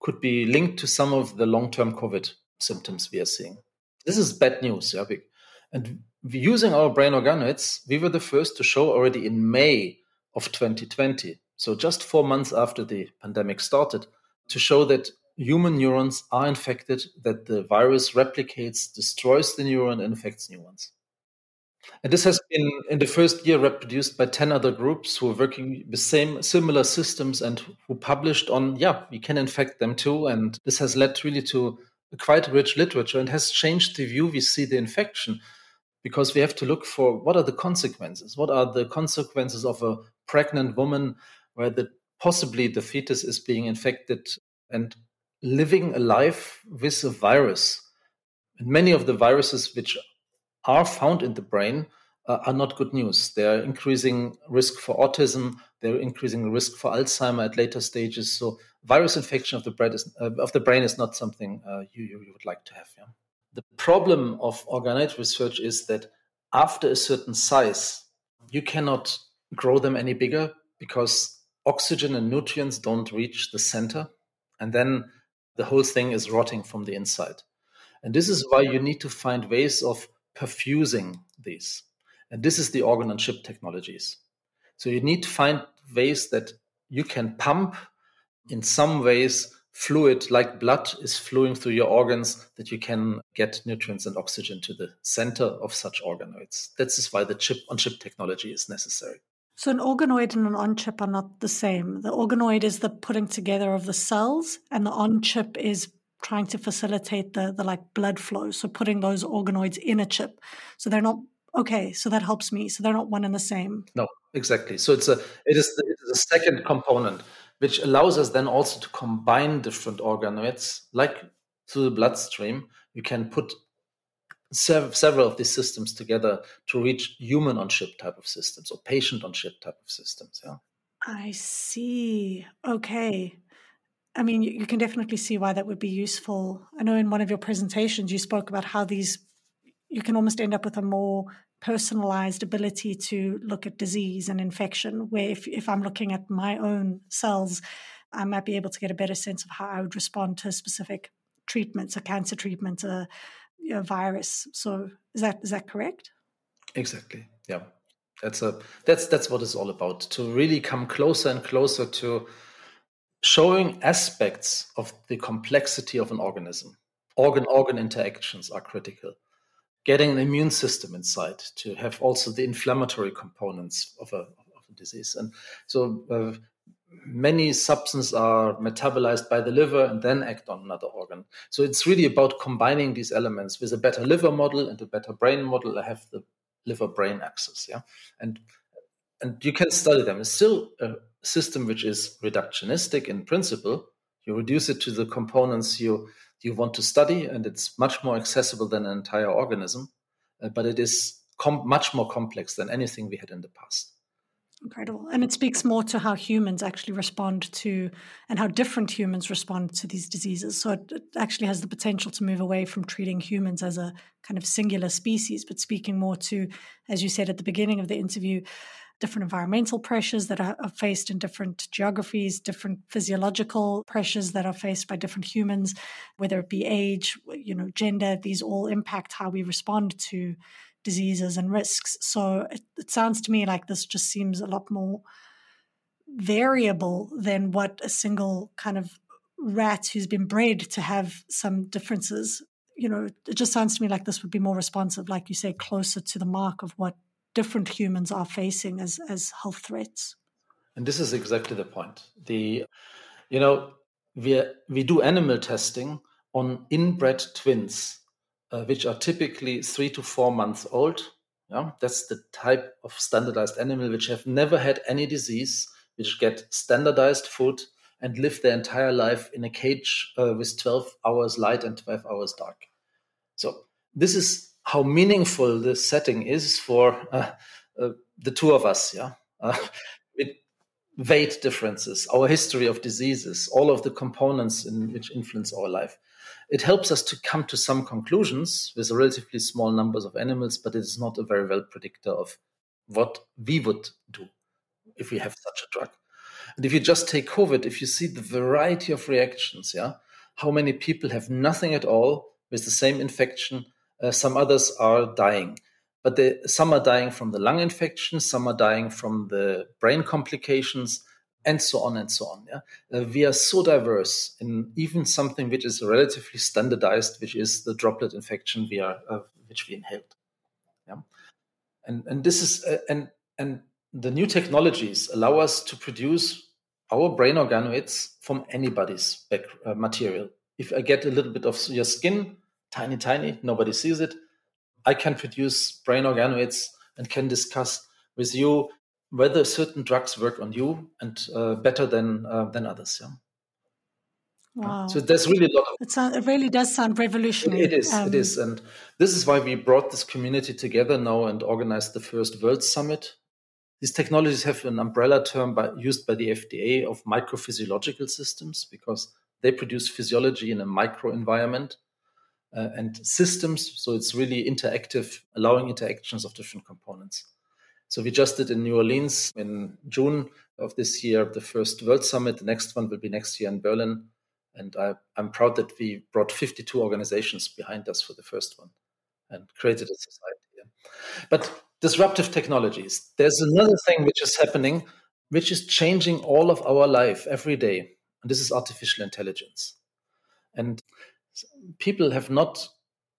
Could be linked to some of the long-term COVID symptoms we are seeing. This is bad news. And using our brain organoids, we were the first to show already in May of 2020, so just four months after the pandemic started, to show that human neurons are infected, that the virus replicates, destroys the neuron, and infects new ones. And this has been in the first year reproduced by 10 other groups who are working with same similar systems and who published on, yeah, we can infect them too. And this has led really to quite rich literature and has changed the view we see the infection because we have to look for what are the consequences? What are the consequences of a pregnant woman where the possibly the fetus is being infected and living a life with a virus. And many of the viruses which are found in the brain uh, are not good news. They're increasing risk for autism. They're increasing risk for Alzheimer at later stages. So virus infection of the brain is, uh, of the brain is not something uh, you, you would like to have. Yeah? The problem of organoid research is that after a certain size, you cannot grow them any bigger because oxygen and nutrients don't reach the center, and then the whole thing is rotting from the inside. And this is why you need to find ways of perfusing these. And this is the organ on chip technologies. So you need to find ways that you can pump in some ways fluid like blood is flowing through your organs that you can get nutrients and oxygen to the center of such organoids. This is why the chip on chip technology is necessary. So an organoid and an on chip are not the same. The organoid is the putting together of the cells and the on chip is trying to facilitate the the like blood flow. So putting those organoids in a chip. So they're not okay, so that helps me. So they're not one and the same. No, exactly. So it's a it is the, it is second component which allows us then also to combine different organoids like through the bloodstream. You can put sev- several of these systems together to reach human on chip type of systems or patient on chip type of systems. Yeah. I see. Okay. I mean, you, you can definitely see why that would be useful. I know in one of your presentations you spoke about how these you can almost end up with a more personalized ability to look at disease and infection where if, if i'm looking at my own cells i might be able to get a better sense of how i would respond to specific treatments a cancer treatment a, a virus. So is that is that correct? Exactly. Yeah. That's a that's that's what it's all about to really come closer and closer to showing aspects of the complexity of an organism. Organ organ interactions are critical. Getting an immune system inside to have also the inflammatory components of a, of a disease. And so uh, many substances are metabolized by the liver and then act on another organ. So it's really about combining these elements with a better liver model and a better brain model. I have the liver brain axis, yeah, and and you can study them. It's still a system which is reductionistic in principle. You reduce it to the components you you want to study, and it's much more accessible than an entire organism. Uh, but it is com- much more complex than anything we had in the past. Incredible. And it speaks more to how humans actually respond to and how different humans respond to these diseases. So it, it, actually has the potential to move away from treating humans as a kind of singular species, but speaking more to, as you said at the beginning of the interview, different environmental pressures that are, are faced in different geographies, different physiological pressures that are faced by different humans, whether it be age, you know, gender, these all impact how we respond to diseases and risks. So it, it sounds to me like this just seems a lot more variable than what a single kind of rat who's been bred to have some differences you know, it just sounds to me like this would be more responsive, like you say, closer to the mark of what different humans are facing as as health threats. And this is exactly the point. The you know we we do animal testing on inbred twins, uh, which are typically three to four months old. Yeah, that's the type of standardized animal which have never had any disease, which get standardized food and live their entire life in a cage uh, with 12 hours light and 12 hours dark. So this is how meaningful the setting is for uh, uh, the two of us. Yeah, uh, <laughs> with weight differences, our history of diseases, all of the components in which influence our life. It helps us to come to some conclusions with relatively small numbers of animals, but it is not a very well predictor of what we would do if we have such a drug. And if you just take COVID, if you see the variety of reactions, yeah, how many people have nothing at all with the same infection uh, some others are dying. But they, some are dying from the lung infection, some are dying from the brain complications, and so on and so on. Yeah? Uh, we are so diverse in even something which is relatively standardized, which is the droplet infection we are, uh, which we inhaled. Yeah? And, and this is, uh, and, and the new technologies allow us to produce our brain organoids from anybody's back, uh, material. If I get a little bit of your skin, tiny, tiny, nobody sees it. I can produce brain organoids and can discuss with you whether certain drugs work on you and uh, better than uh, than others. Yeah. Wow. So there's really a lot of. It, sound, it really does sound revolutionary. It, it is. Um, it is, and this is why we brought this community together now and organized the first World Summit. These technologies have an umbrella term by, used by the FDA of microphysiological systems because they produce physiology in a micro environment uh, and systems. So it's really interactive, allowing interactions of different components. So we just did in New Orleans in June of this year, the first World Summit. The next one will be next year in Berlin. And I, am proud that we brought 52 organizations behind us for the first one and created a society. But disruptive technologies, there's another thing which is happening, which is changing all of our life every day. And this is artificial intelligence. And people have not,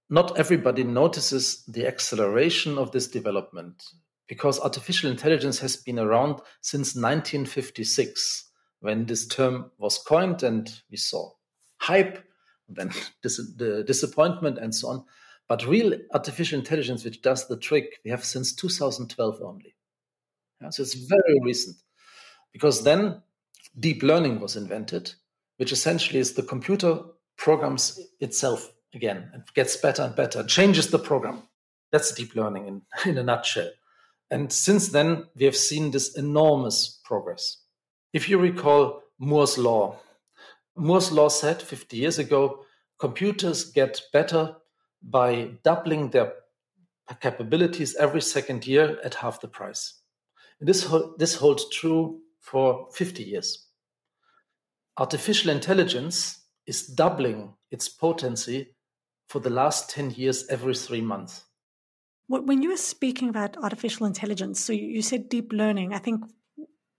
not everybody notices the acceleration of this development because artificial intelligence has been around since 1956 when this term was coined and we saw hype, then <laughs> dis- the disappointment and so on. But real artificial intelligence, which does the trick, we have since 2012 only. Yeah, so it's very recent because then deep learning was invented, which essentially is the computer programs itself again and gets better and better, changes the program. That's deep learning in, <laughs> in a nutshell. And since then, we have seen this enormous progress. If you recall Moore's Law, Moore's Law said 50 years ago computers get better by doubling their capabilities every second year at half the price. This, this holds true for 50 years. Artificial intelligence is doubling its potency for the last 10 years every three months. When you were speaking about artificial intelligence, so you said deep learning, I think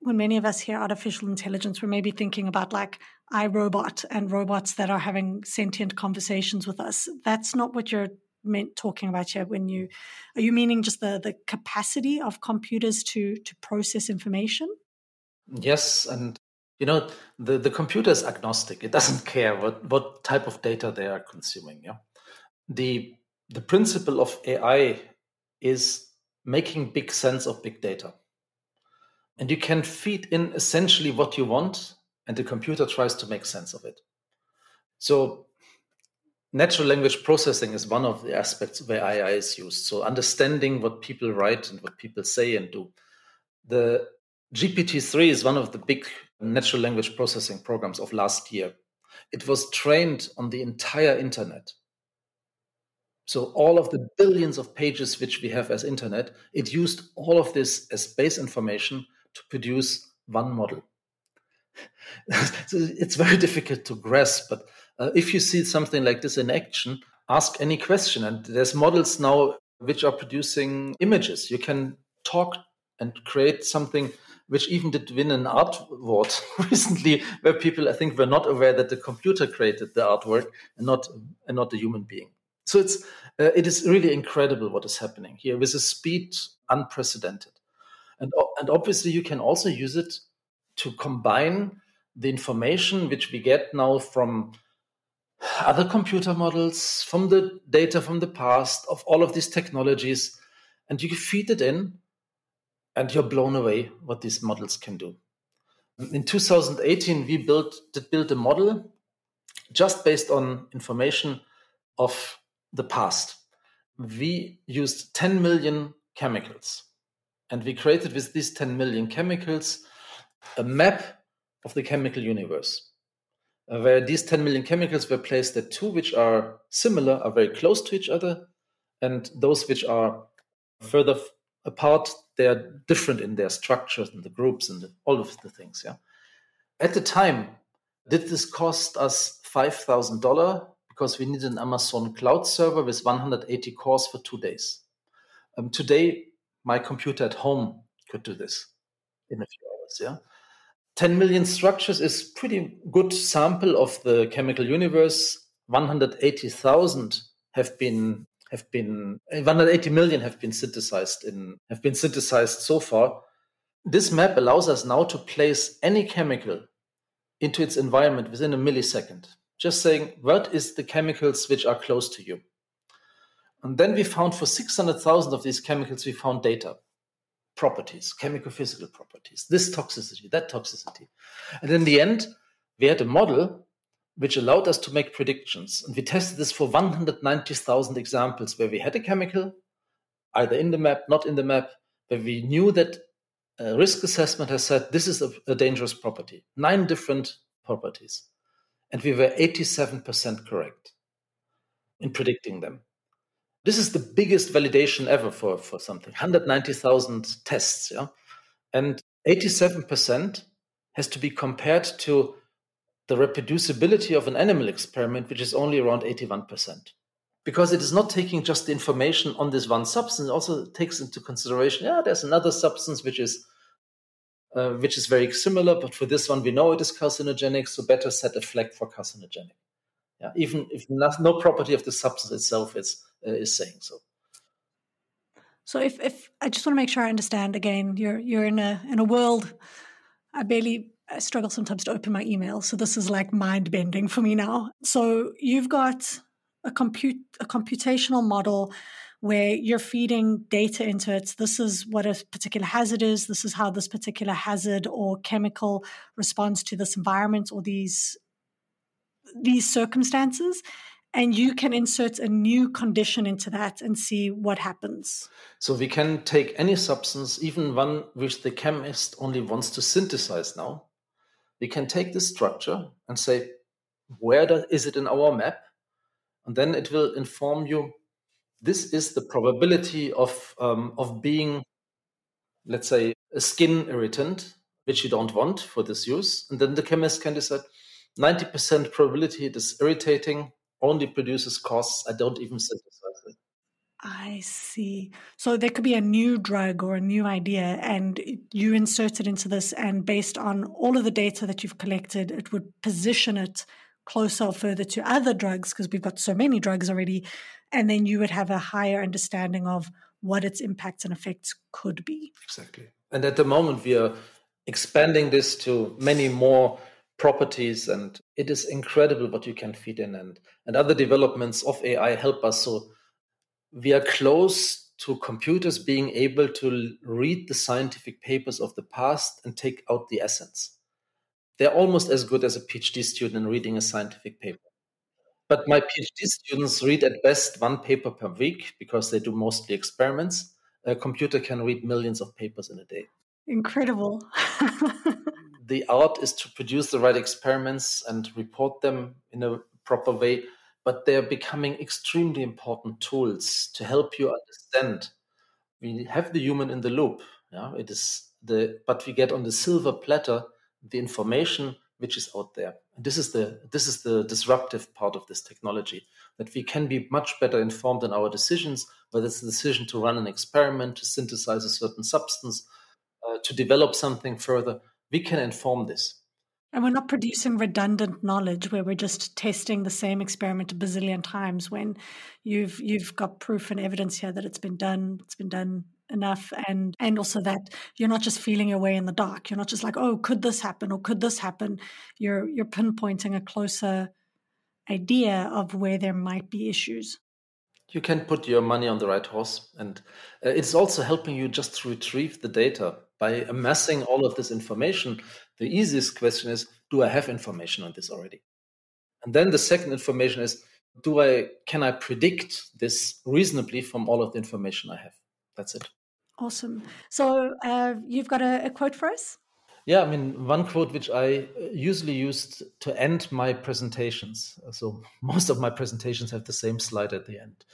when many of us hear artificial intelligence, we're maybe thinking about like iRobot and robots that are having sentient conversations with us. That's not what you're meant talking about here when you are you meaning just the the capacity of computers to to process information? Yes and you know the the computer is agnostic. It doesn't care what what type of data they are consuming yeah? The the principle of ai is making big sense of big data. And you can feed in essentially what you want, and the computer tries to make sense of it. So, natural language processing is one of the aspects where AI is used. So, understanding what people write and what people say and do. The GPT-3 is one of the big natural language processing programs of last year. It was trained on the entire internet. So all of the billions of pages which we have as internet, it used all of this as base information to produce one model. <laughs> so it's very difficult to grasp, but uh, if you see something like this in action, ask any question. And there's models now which are producing images. You can talk and create something which even did win an art award <laughs> recently, where people I think were not aware that the computer created the artwork and not and not the human being. So it's uh, it is really incredible what is happening here with a speed unprecedented, and and obviously you can also use it to combine the information which we get now from other computer models, from the data from the past, of all of these technologies, and you feed it in, and you're blown away what these models can do. In 2018, we built did build a model just based on information of the past. We used 10 million chemicals, and we created with these 10 million chemicals a map of the chemical universe, uh, where these 10 million chemicals were placed at two which are similar, are very close to each other, and those which are further apart, they are different in their structures and the groups and all of the things. Yeah. At the time, did this cost us five thousand dollar because we need an Amazon cloud server with 180 cores for two days. Um, today, my computer at home could do this in a few hours. Yeah. 10 million structures is pretty good sample of the chemical universe. 180,000 have been have been 180 million have been synthesized in have been synthesized so far. This map allows us now to place any chemical into its environment within a millisecond just saying, what is the chemicals which are close to you? And then we found for 600,000 of these chemicals, we found data, properties, chemical physical properties, this toxicity, that toxicity. And in the end, we had a model which allowed us to make predictions. And we tested this for 190,000 examples where we had a chemical, either in the map, not in the map, where we knew that a risk assessment has said this is a, a dangerous property, nine different properties and we were 87% correct in predicting them. This is the biggest validation ever for, for something 190,000 tests. Yeah? And 87% has to be compared to the reproducibility of an animal experiment, which is only around 81%. Because it is not taking just the information on this one substance, it also takes into consideration, yeah, there's another substance which is uh, which is very similar, but for this one we know it is carcinogenic, so better set a flag for carcinogenic. Yeah, even if no, no property of the substance itself is uh, is saying so. So if if I just want to make sure I understand again, you're you're in a in a world. I barely I struggle sometimes to open my email, so this is like mind bending for me now. So you've got a compute a computational model where you're feeding data into it. This is what a particular hazard is. This is how this particular hazard or chemical responds to this environment or these these circumstances and you can insert a new condition into that and see what happens. So we can take any substance, even one which the chemist only wants to synthesize now. We can take this structure and say, where is it in our map? And then it will inform you this is the probability of, um, of being, let's say, a skin irritant, which you don't want for this use. And then the chemist can decide 90% probability it is irritating, only produces costs. I don't even synthesize it. I see. So there could be a new drug or a new idea, and you insert it into this, and based on all of the data that you've collected, it would position it closer or further to other drugs because we've got so many drugs already. And then you would have a higher understanding of what its impacts and effects could be. Exactly. And at the moment, we are expanding this to many more properties and it is incredible what you can feed in and and other developments of ai help us so we are close to computers being able to read the scientific papers of the past and take out the essence they're almost as good as a phd student in reading a scientific paper but my phd students read at best one paper per week because they do mostly experiments a computer can read millions of papers in a day incredible <laughs> the art is to produce the right experiments and report them in a proper way, but they're becoming extremely important tools to help you understand. We have the human in the loop. Yeah, it is the but we get on the silver platter the information which is out there. And this is the this is the disruptive part of this technology that we can be much better informed in our decisions, whether it's the decision to run an experiment, to synthesize a certain substance, uh, to develop something further we can inform this. And we're not producing redundant knowledge where we're just testing the same experiment a bazillion times when you've you've got proof and evidence here that it's been done, it's been done enough and and also that you're not just feeling your way in the dark. You're not just like, oh, could this happen or could this happen? You're you're pinpointing a closer idea of where there might be issues. You can put your money on the right horse, and uh, it's also helping you just to retrieve the data by amassing all of this information, the easiest question is do I have information on this already? And then the second information is do I can I predict this reasonably from all of the information I have? That's it. Awesome. So uh, you've got a, a quote for us? Yeah, I mean, one quote which I usually used to end my presentations. So <laughs> most of my presentations have the same slide at the end.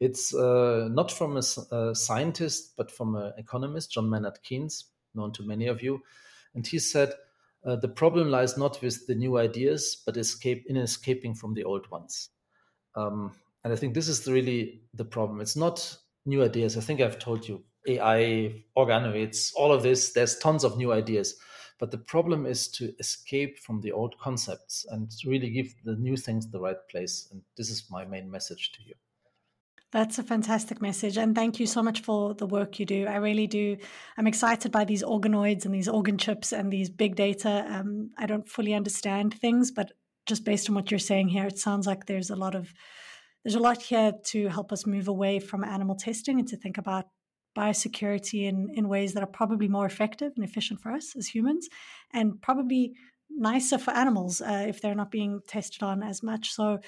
It's uh, not from a, a, scientist, but from an economist, John Maynard Keynes known to many of you. And he said, uh, the problem lies not with the new ideas, but escape in escaping from the old ones. Um, and I think this is really the problem. It's not new ideas. I think I've told you AI, organoids, all of this. There's tons of new ideas, but the problem is to escape from the old concepts and really give the new things the right place. And this is my main message to you. That's a fantastic message. And thank you so much for the work you do. I really do. I'm excited by these organoids and these organ chips and these big data. Um, I don't fully understand things, but just based on what you're saying here, it sounds like there's a lot of there's a lot here to help us move away from animal testing and to think about biosecurity in, in ways that are probably more effective and efficient for us as humans and probably nicer for animals uh, if they're not being tested on as much. So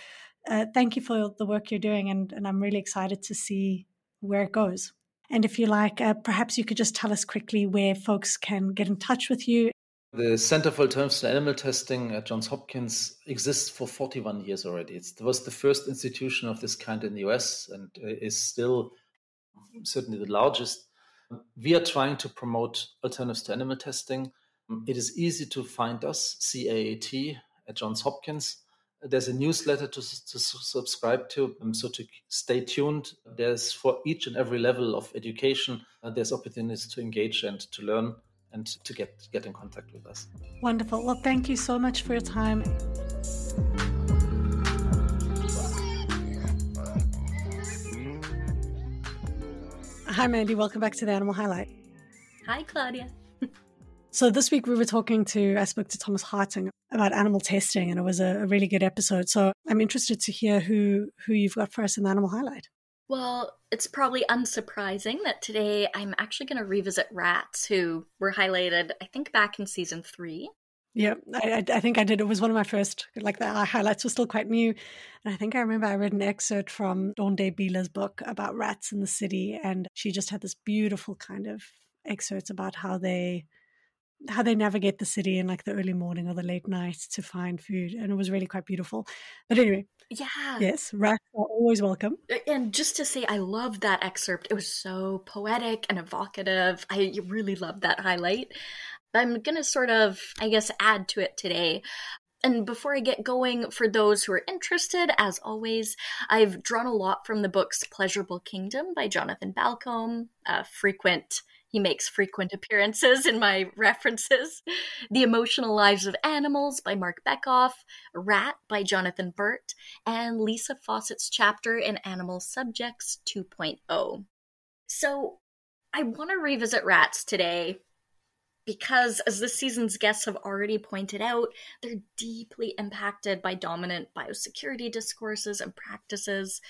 uh, thank you for the work you're doing, and, and I'm really excited to see where it goes. And if you like, uh, perhaps you could just tell us quickly where folks can get in touch with you. The Center for Alternative Animal Testing at Johns Hopkins exists for 41 years already. It was the first institution of this kind in the US and is still certainly the largest. We are trying to promote alternatives to animal testing. It is easy to find us, CAAT at Johns Hopkins. There's a newsletter to, to subscribe to, um, so to stay tuned. There's for each and every level of education, uh, there's opportunities to engage and to learn and to get get in contact with us. Wonderful. Well, thank you so much for your time. Hi, Mandy. Welcome back to the Animal Highlight. Hi, Claudia. <laughs> so this week we were talking to, I spoke to Thomas Hartung about animal testing, and it was a, a really good episode. So I'm interested to hear who who you've got for us in the Animal Highlight. Well, it's probably unsurprising that today I'm actually going to revisit rats who were highlighted, I think, back in season three. Yeah, I, I think I did. It was one of my first, like the highlights were still quite new. And I think I remember I read an excerpt from Dawn Day Biehler's book about rats in the city. And she just had this beautiful kind of excerpts about how they how they navigate the city in like the early morning or the late night to find food and it was really quite beautiful but anyway yeah yes rats are always welcome and just to say i love that excerpt it was so poetic and evocative i really loved that highlight i'm gonna sort of i guess add to it today and before I get going, for those who are interested, as always, I've drawn a lot from the books Pleasurable Kingdom by Jonathan Balcombe, a frequent he makes frequent appearances in my <laughs> references. The Emotional Lives of Animals by Marc Bekoff, Rat by Jonathan Burt, and Leesa Fawcett's chapter in Animal Subjects 2.0. So, I want to revisit rats today because, as this season's guests have already pointed out, they're deeply impacted by dominant biosecurity discourses and practices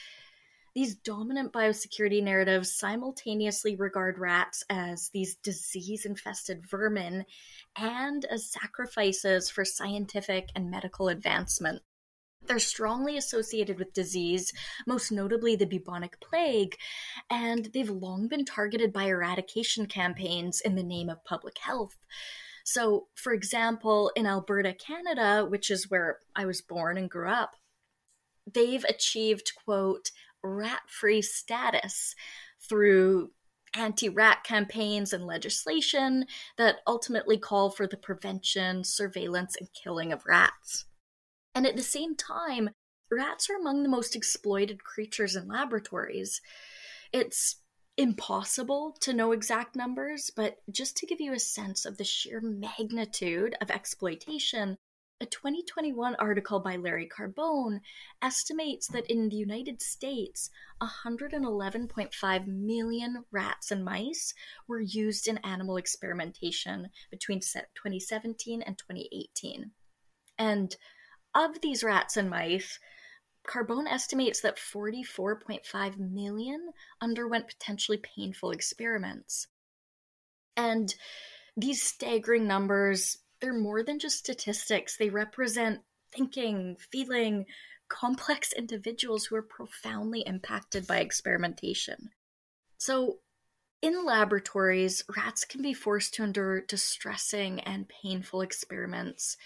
these dominant biosecurity narratives simultaneously regard rats as these disease infested vermin and as sacrifices for scientific and medical advancement. They're strongly associated with disease, most notably the bubonic plague, and they've long been targeted by eradication campaigns in the name of public health. So, for example, in Alberta, Canada, which is where I was born and grew up, they've achieved, quote, rat free status through anti rat campaigns and legislation that ultimately call for the prevention, surveillance, and killing of rats. And at the same time, rats are among the most exploited creatures in laboratories. It's impossible to know exact numbers, but just to give you a sense of the sheer magnitude of exploitation, a 2021 article by Larry Carbone estimates that in the United States, 111.5 million rats and mice were used in animal experimentation between 2017 and 2018. And of these rats and mice, Carbone estimates that 44.5 million underwent potentially painful experiments. And these staggering numbers they're more than just statistics. They represent thinking, feeling, complex individuals who are profoundly impacted by experimentation. So, in laboratories, rats can be forced to endure distressing and painful experiments.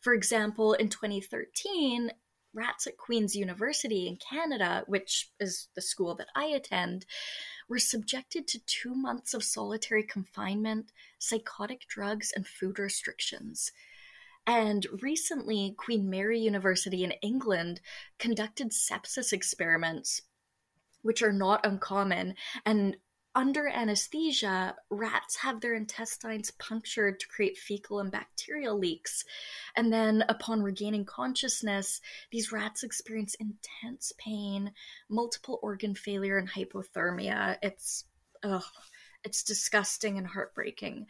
For example, in 2013, rats at Queen's University in Canada, which is the school that I attend, were subjected to two months of solitary confinement, psychotic drugs, and food restrictions. And recently, Queen Mary University in England conducted sepsis experiments, which are not uncommon, and under anesthesia, rats have their intestines punctured to create fecal and bacterial leaks. And then, upon regaining consciousness, these rats experience intense pain, multiple organ failure, and hypothermia. It's, ugh, it's disgusting and heartbreaking.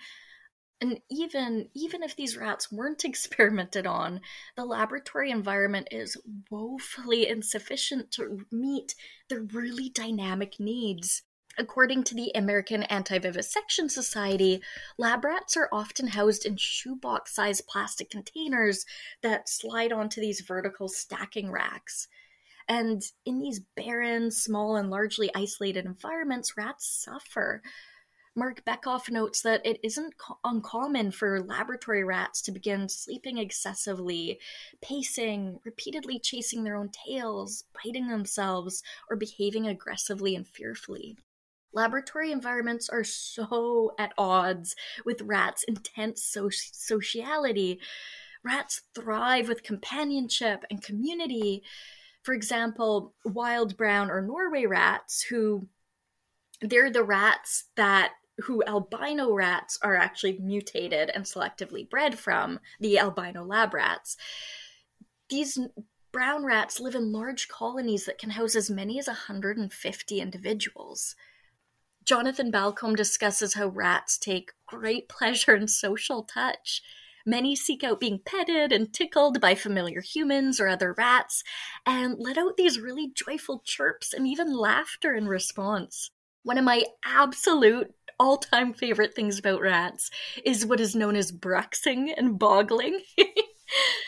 And even even if these rats weren't <laughs> experimented on, the laboratory environment is woefully insufficient to meet their really dynamic needs. According to the American Anti Vivisection Society, lab rats are often housed in shoebox sized plastic containers that slide onto these vertical stacking racks. And in these barren, small, and largely isolated environments, rats suffer. Marc Bekoff notes that it isn't co- uncommon for laboratory rats to begin sleeping excessively, pacing, repeatedly chasing their own tails, biting themselves, or behaving aggressively and fearfully. Laboratory environments are so at odds with rats' intense so- sociality. Rats thrive with companionship and community. For example, wild brown or Norway rats, who they're the rats that who albino rats are actually mutated and selectively bred from, the albino lab rats. These brown rats live in large colonies that can house as many as 150 individuals. Jonathan Balcombe discusses how rats take great pleasure in social touch. Many seek out being petted and tickled by familiar humans or other rats, and let out these really joyful chirps and even laughter in response. One of my absolute all time favorite things about rats is what is known as bruxing and boggling. <laughs>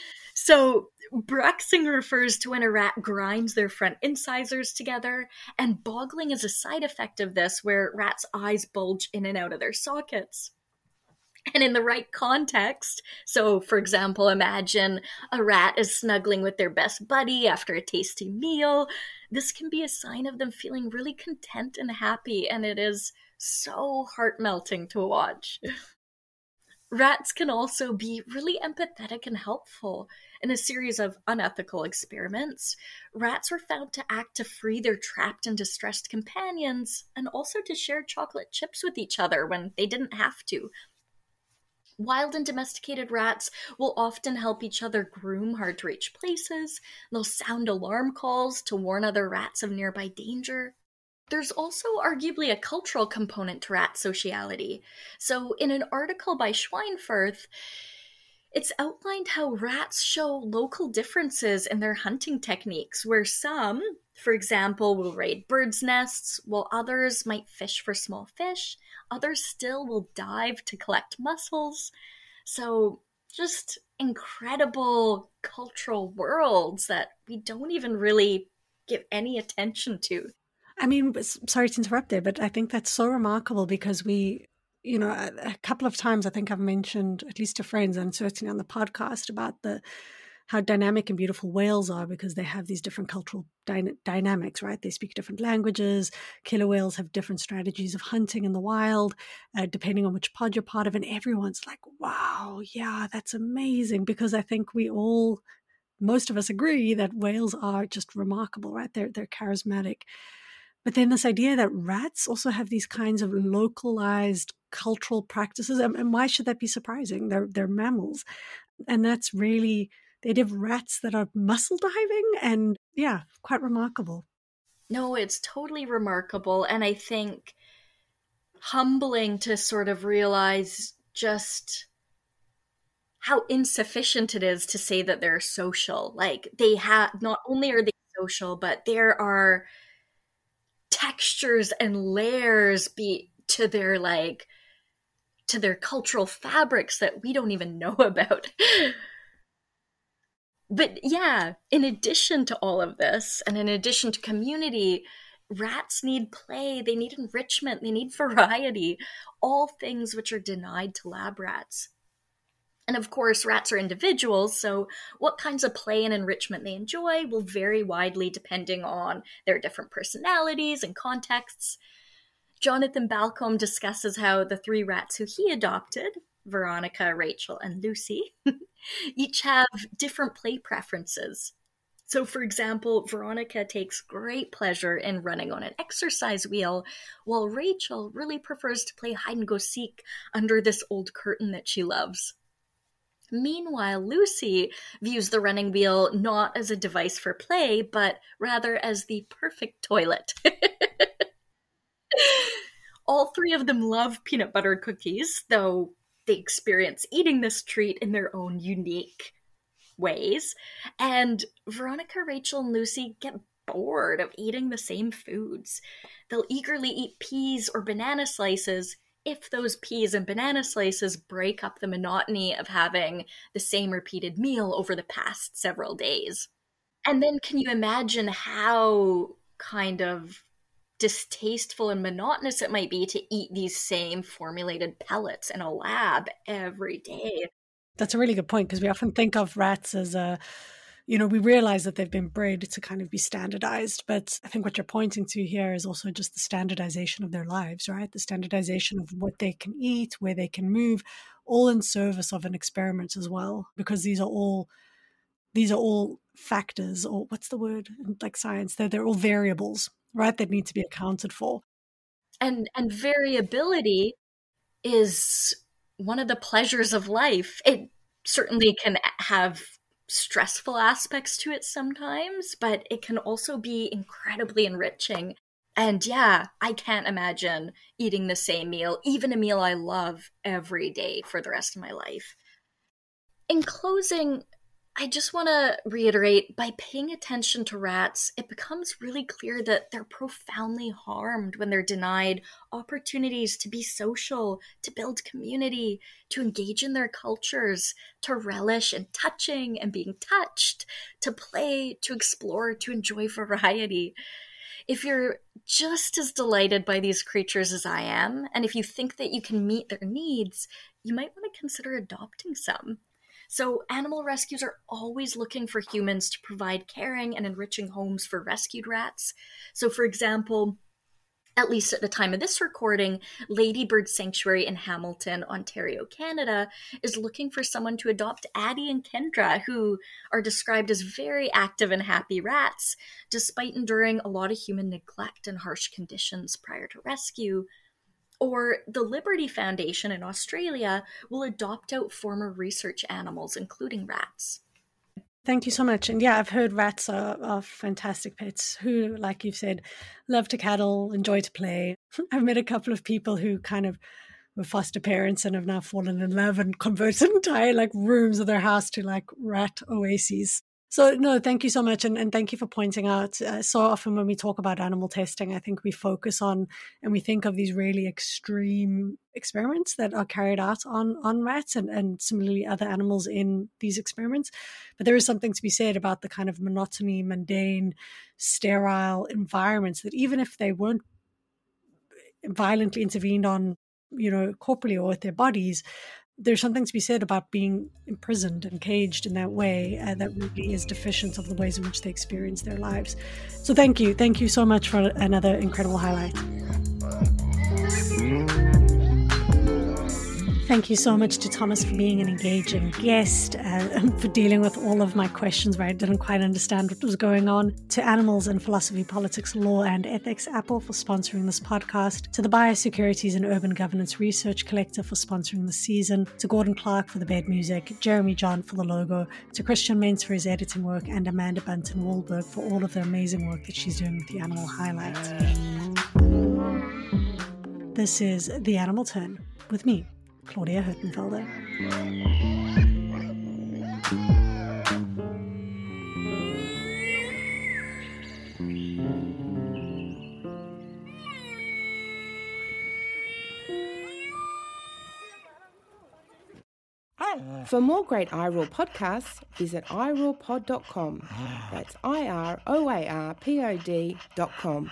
so, bruxing refers to when a rat grinds their front incisors together, and boggling is a side effect of this where rats' eyes bulge in and out of their sockets and in the right context. So, for example, imagine a rat is snuggling with their best buddy after a tasty meal. This can be a sign of them feeling really content and happy, and it is so heart melting to watch. <laughs> Rats can also be really empathetic and helpful. In a series of unethical experiments, rats were found to act to free their trapped and distressed companions and also to share chocolate chips with each other when they didn't have to, Wild and domesticated rats will often help each other groom hard to reach places. They'll sound alarm calls to warn other rats of nearby danger. There's also arguably a cultural component to rat sociality. So, in an article by Schweinfurth, it's outlined how rats show local differences in their hunting techniques, where some, for example, will raid birds' nests, while others might fish for small fish. Others still will dive to collect mussels. So, just incredible cultural worlds that we don't even really give any attention to. I mean, sorry to interrupt there, but I think that's so remarkable because we you know, a, a, couple of times I think I've mentioned, at least to friends and certainly on the podcast, about the how dynamic and beautiful whales are because they have these different cultural dy- dynamics, right? They speak different languages. Killer whales have different strategies of hunting in the wild, uh, depending on which pod you're part of. And everyone's like, wow, yeah, that's amazing. Because I think we all, most of us agree that whales are just remarkable, right? They're, they're charismatic. But then this idea that rats also have these kinds of localized cultural practices, and, why should that be surprising? They're they're mammals, and that's really they of rats that are mussel diving, and yeah, quite remarkable. No, it's totally remarkable, and I think humbling to sort of realize just how insufficient it is to say that they're social. Like they have not only are they social, but there are textures and layers be to their like to their cultural fabrics that we don't even know <laughs> about. but yeah, in addition to all of this, and in addition to community, rats need play, they need enrichment, they need variety, all things which are denied to lab rats. And of course, rats are individuals, so what kinds of play and enrichment they enjoy will vary widely depending on their different personalities and contexts. Jonathan Balcombe discusses how the three rats who he adopted, Veronica, Rachel, and Lucy, <laughs> each have different play preferences. So, for example, Veronica takes great pleasure in running on an exercise wheel, while Rachel really prefers to play hide and go seek under this old curtain that she loves. Meanwhile, Lucy views the running wheel not as a device for play, but rather as the perfect toilet. <laughs> All three of them love peanut butter cookies, though they experience eating this treat in their own unique ways. And Veronica, Rachel, and Lucy get bored of eating the same foods. They'll eagerly eat peas or banana slices if those peas and banana slices break up the monotony of having the same repeated meal over the past several days. And then can you imagine how kind of distasteful and monotonous it might be to eat these same formulated pellets in a lab every day? That's a really good point because we often think of rats as a you know, we realize that they've been bred to kind of be standardized. But I think what you're pointing to here is also just the standardization of their lives, right? The standardization of what they can eat, where they can move, all in service of an experiment as well, because these are all these are all factors or what's the word like science they're, they're all variables right that need to be accounted for and and variability is one of the pleasures of life it certainly can have stressful aspects to it sometimes but it can also be incredibly enriching. And yeah i can't imagine eating the same meal even a meal i love every day for the rest of my life. In closing I just want to reiterate by paying attention to rats, it becomes really clear that they're profoundly harmed when they're denied opportunities to be social, to build community, to engage in their cultures, to relish in touching and being touched, to play, to explore, to enjoy variety. If you're just as delighted by these creatures as I am, and if you think that you can meet their needs, you might want to consider adopting some. So, animal rescues are always looking for humans to provide caring and enriching homes for rescued rats. So, for example, at least at the time of this recording, Ladybird Sanctuary in Hamilton, Ontario, Canada, is looking for someone to adopt Addie and Kendra, who are described as very active and happy rats, despite enduring a lot of human neglect and harsh conditions prior to rescue. Or the Liberty Foundation in Australia will adopt out former research animals, including rats. Thank you so much. And yeah, I've heard rats are, are, fantastic pets who, like you've said, love to cuddle, enjoy to play. <laughs> I've met a couple of people who kind of were foster parents and have now fallen in love and <laughs> converted entire like rooms of their house to like rat oases. So, no, thank you so much. And, and thank you for pointing out. Uh, so often when we talk about animal testing, I think we focus on and we think of these really extreme experiments that are carried out on, on rats and, and similarly other animals in these experiments. But there is something to be said about the kind of monotony, mundane, sterile environments that even if they weren't violently intervened on you know corporally or with their bodies there's something to be said about being imprisoned and caged in that way uh, that really is deficient of the ways in which they experience their lives. So thank you. Thank you so much for another incredible highlight. Thank you so much to Thomas for being an engaging guest, uh, <laughs> for dealing with all of my questions where I didn't quite understand what was going on, to Animals and Philosophy, Politics, Law, and Ethics Apple for sponsoring this podcast, to the Biosecurities and Urban Governance Research Collective for sponsoring the season, to Gordon Clark for the bed music, Jeremy John for the logo, to Christian Mentz for his editing work, and Amanda Bunton Woolberg for all of the amazing work that she's doing with the Animal Highlights. This is The Animal Turn with me, Claudia Hirtenfelder. For more great iRaw podcasts, visit iroarpod.com. That's I R O A R P O D.com.